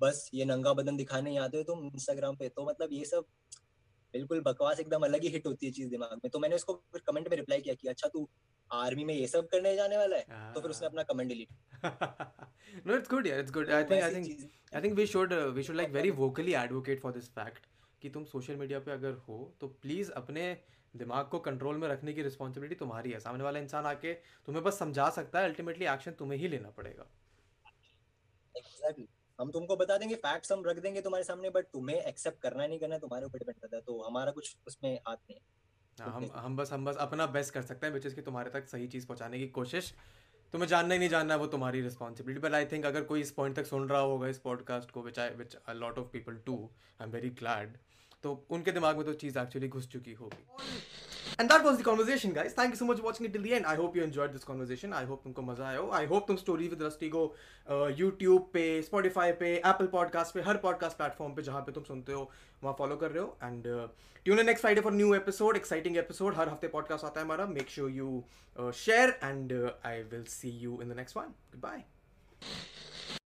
बस ये नंगा बदन दिखाने आते हो तुम इंस्टाग्राम पे। तो मतलब ये सब बिल्कुल बकवास एकदम अलग ही हिट होती है चीज़ दिमाग में। तो मैंने उसको फिर कमेंट में रिप्लाई किया कि अच्छा तू आर्मी में ये सब करने जाने वाला है? तो फिर उसने अपना comment delete it's good yeah it's good. i think i think i think we should uh, we should like very vocally advocate for this fact कि तुम सोशल मीडिया पे अगर हो तो प्लीज़ अपने दिमाग को कंट्रोल में रखने की रिस्पॉन्सिबिलिटी तुम्हारी है। सामने वाला इंसान आके तुम्हें बस समझा सकता है अल्टीमेटली एक्शन तुम्हें ही लेना पड़ेगा। Exactly. हम तुमको बता देंगे फैक्ट्स हम रख देंगे तुम्हारे सामने बट तुम्हें एक्सेप्ट करना नहीं करना तुम्हारे ऊपर डिपेंड करता है तो हमारा कुछ उसमें हाथ नहीं है। हाँ, हम हम बस हम बस अपना बेस्ट कर सकते हैं विच कि तुम्हारे तक सही चीज़ पहुँचाने की कोशिश। तुम्हें जानना ही नहीं जानना है वो तुम्हारी रिस्पॉन्सिबिलिटी बट आई थिंक अगर कोई इस पॉइंट तक सुन रहा होगा इस पॉडकास्ट को which I which a lot of people to I am very glad तो उनके दिमाग में तो चीज़ एक्चुअली घुस चुकी होगी was the conversation, guys. Thank you so much for watching it till the end. I hope you enjoyed this conversation. I hope तुमको मज़ा आया हो. I hope तुम स्टोरी विद रस्टी को यूट्यूब पे स्पॉटिफाई पे एप्पल पॉडकास्ट पे हर पॉडकास्ट प्लेटफॉर्म पे जहाँ पे तुम सुनते हो वहाँ फॉलो कर रहे हो and tune next Friday for new episode exciting episode हर हफ़्ते पॉडकास्ट आता है हमारा make sure you share and I will see you in the next one goodbye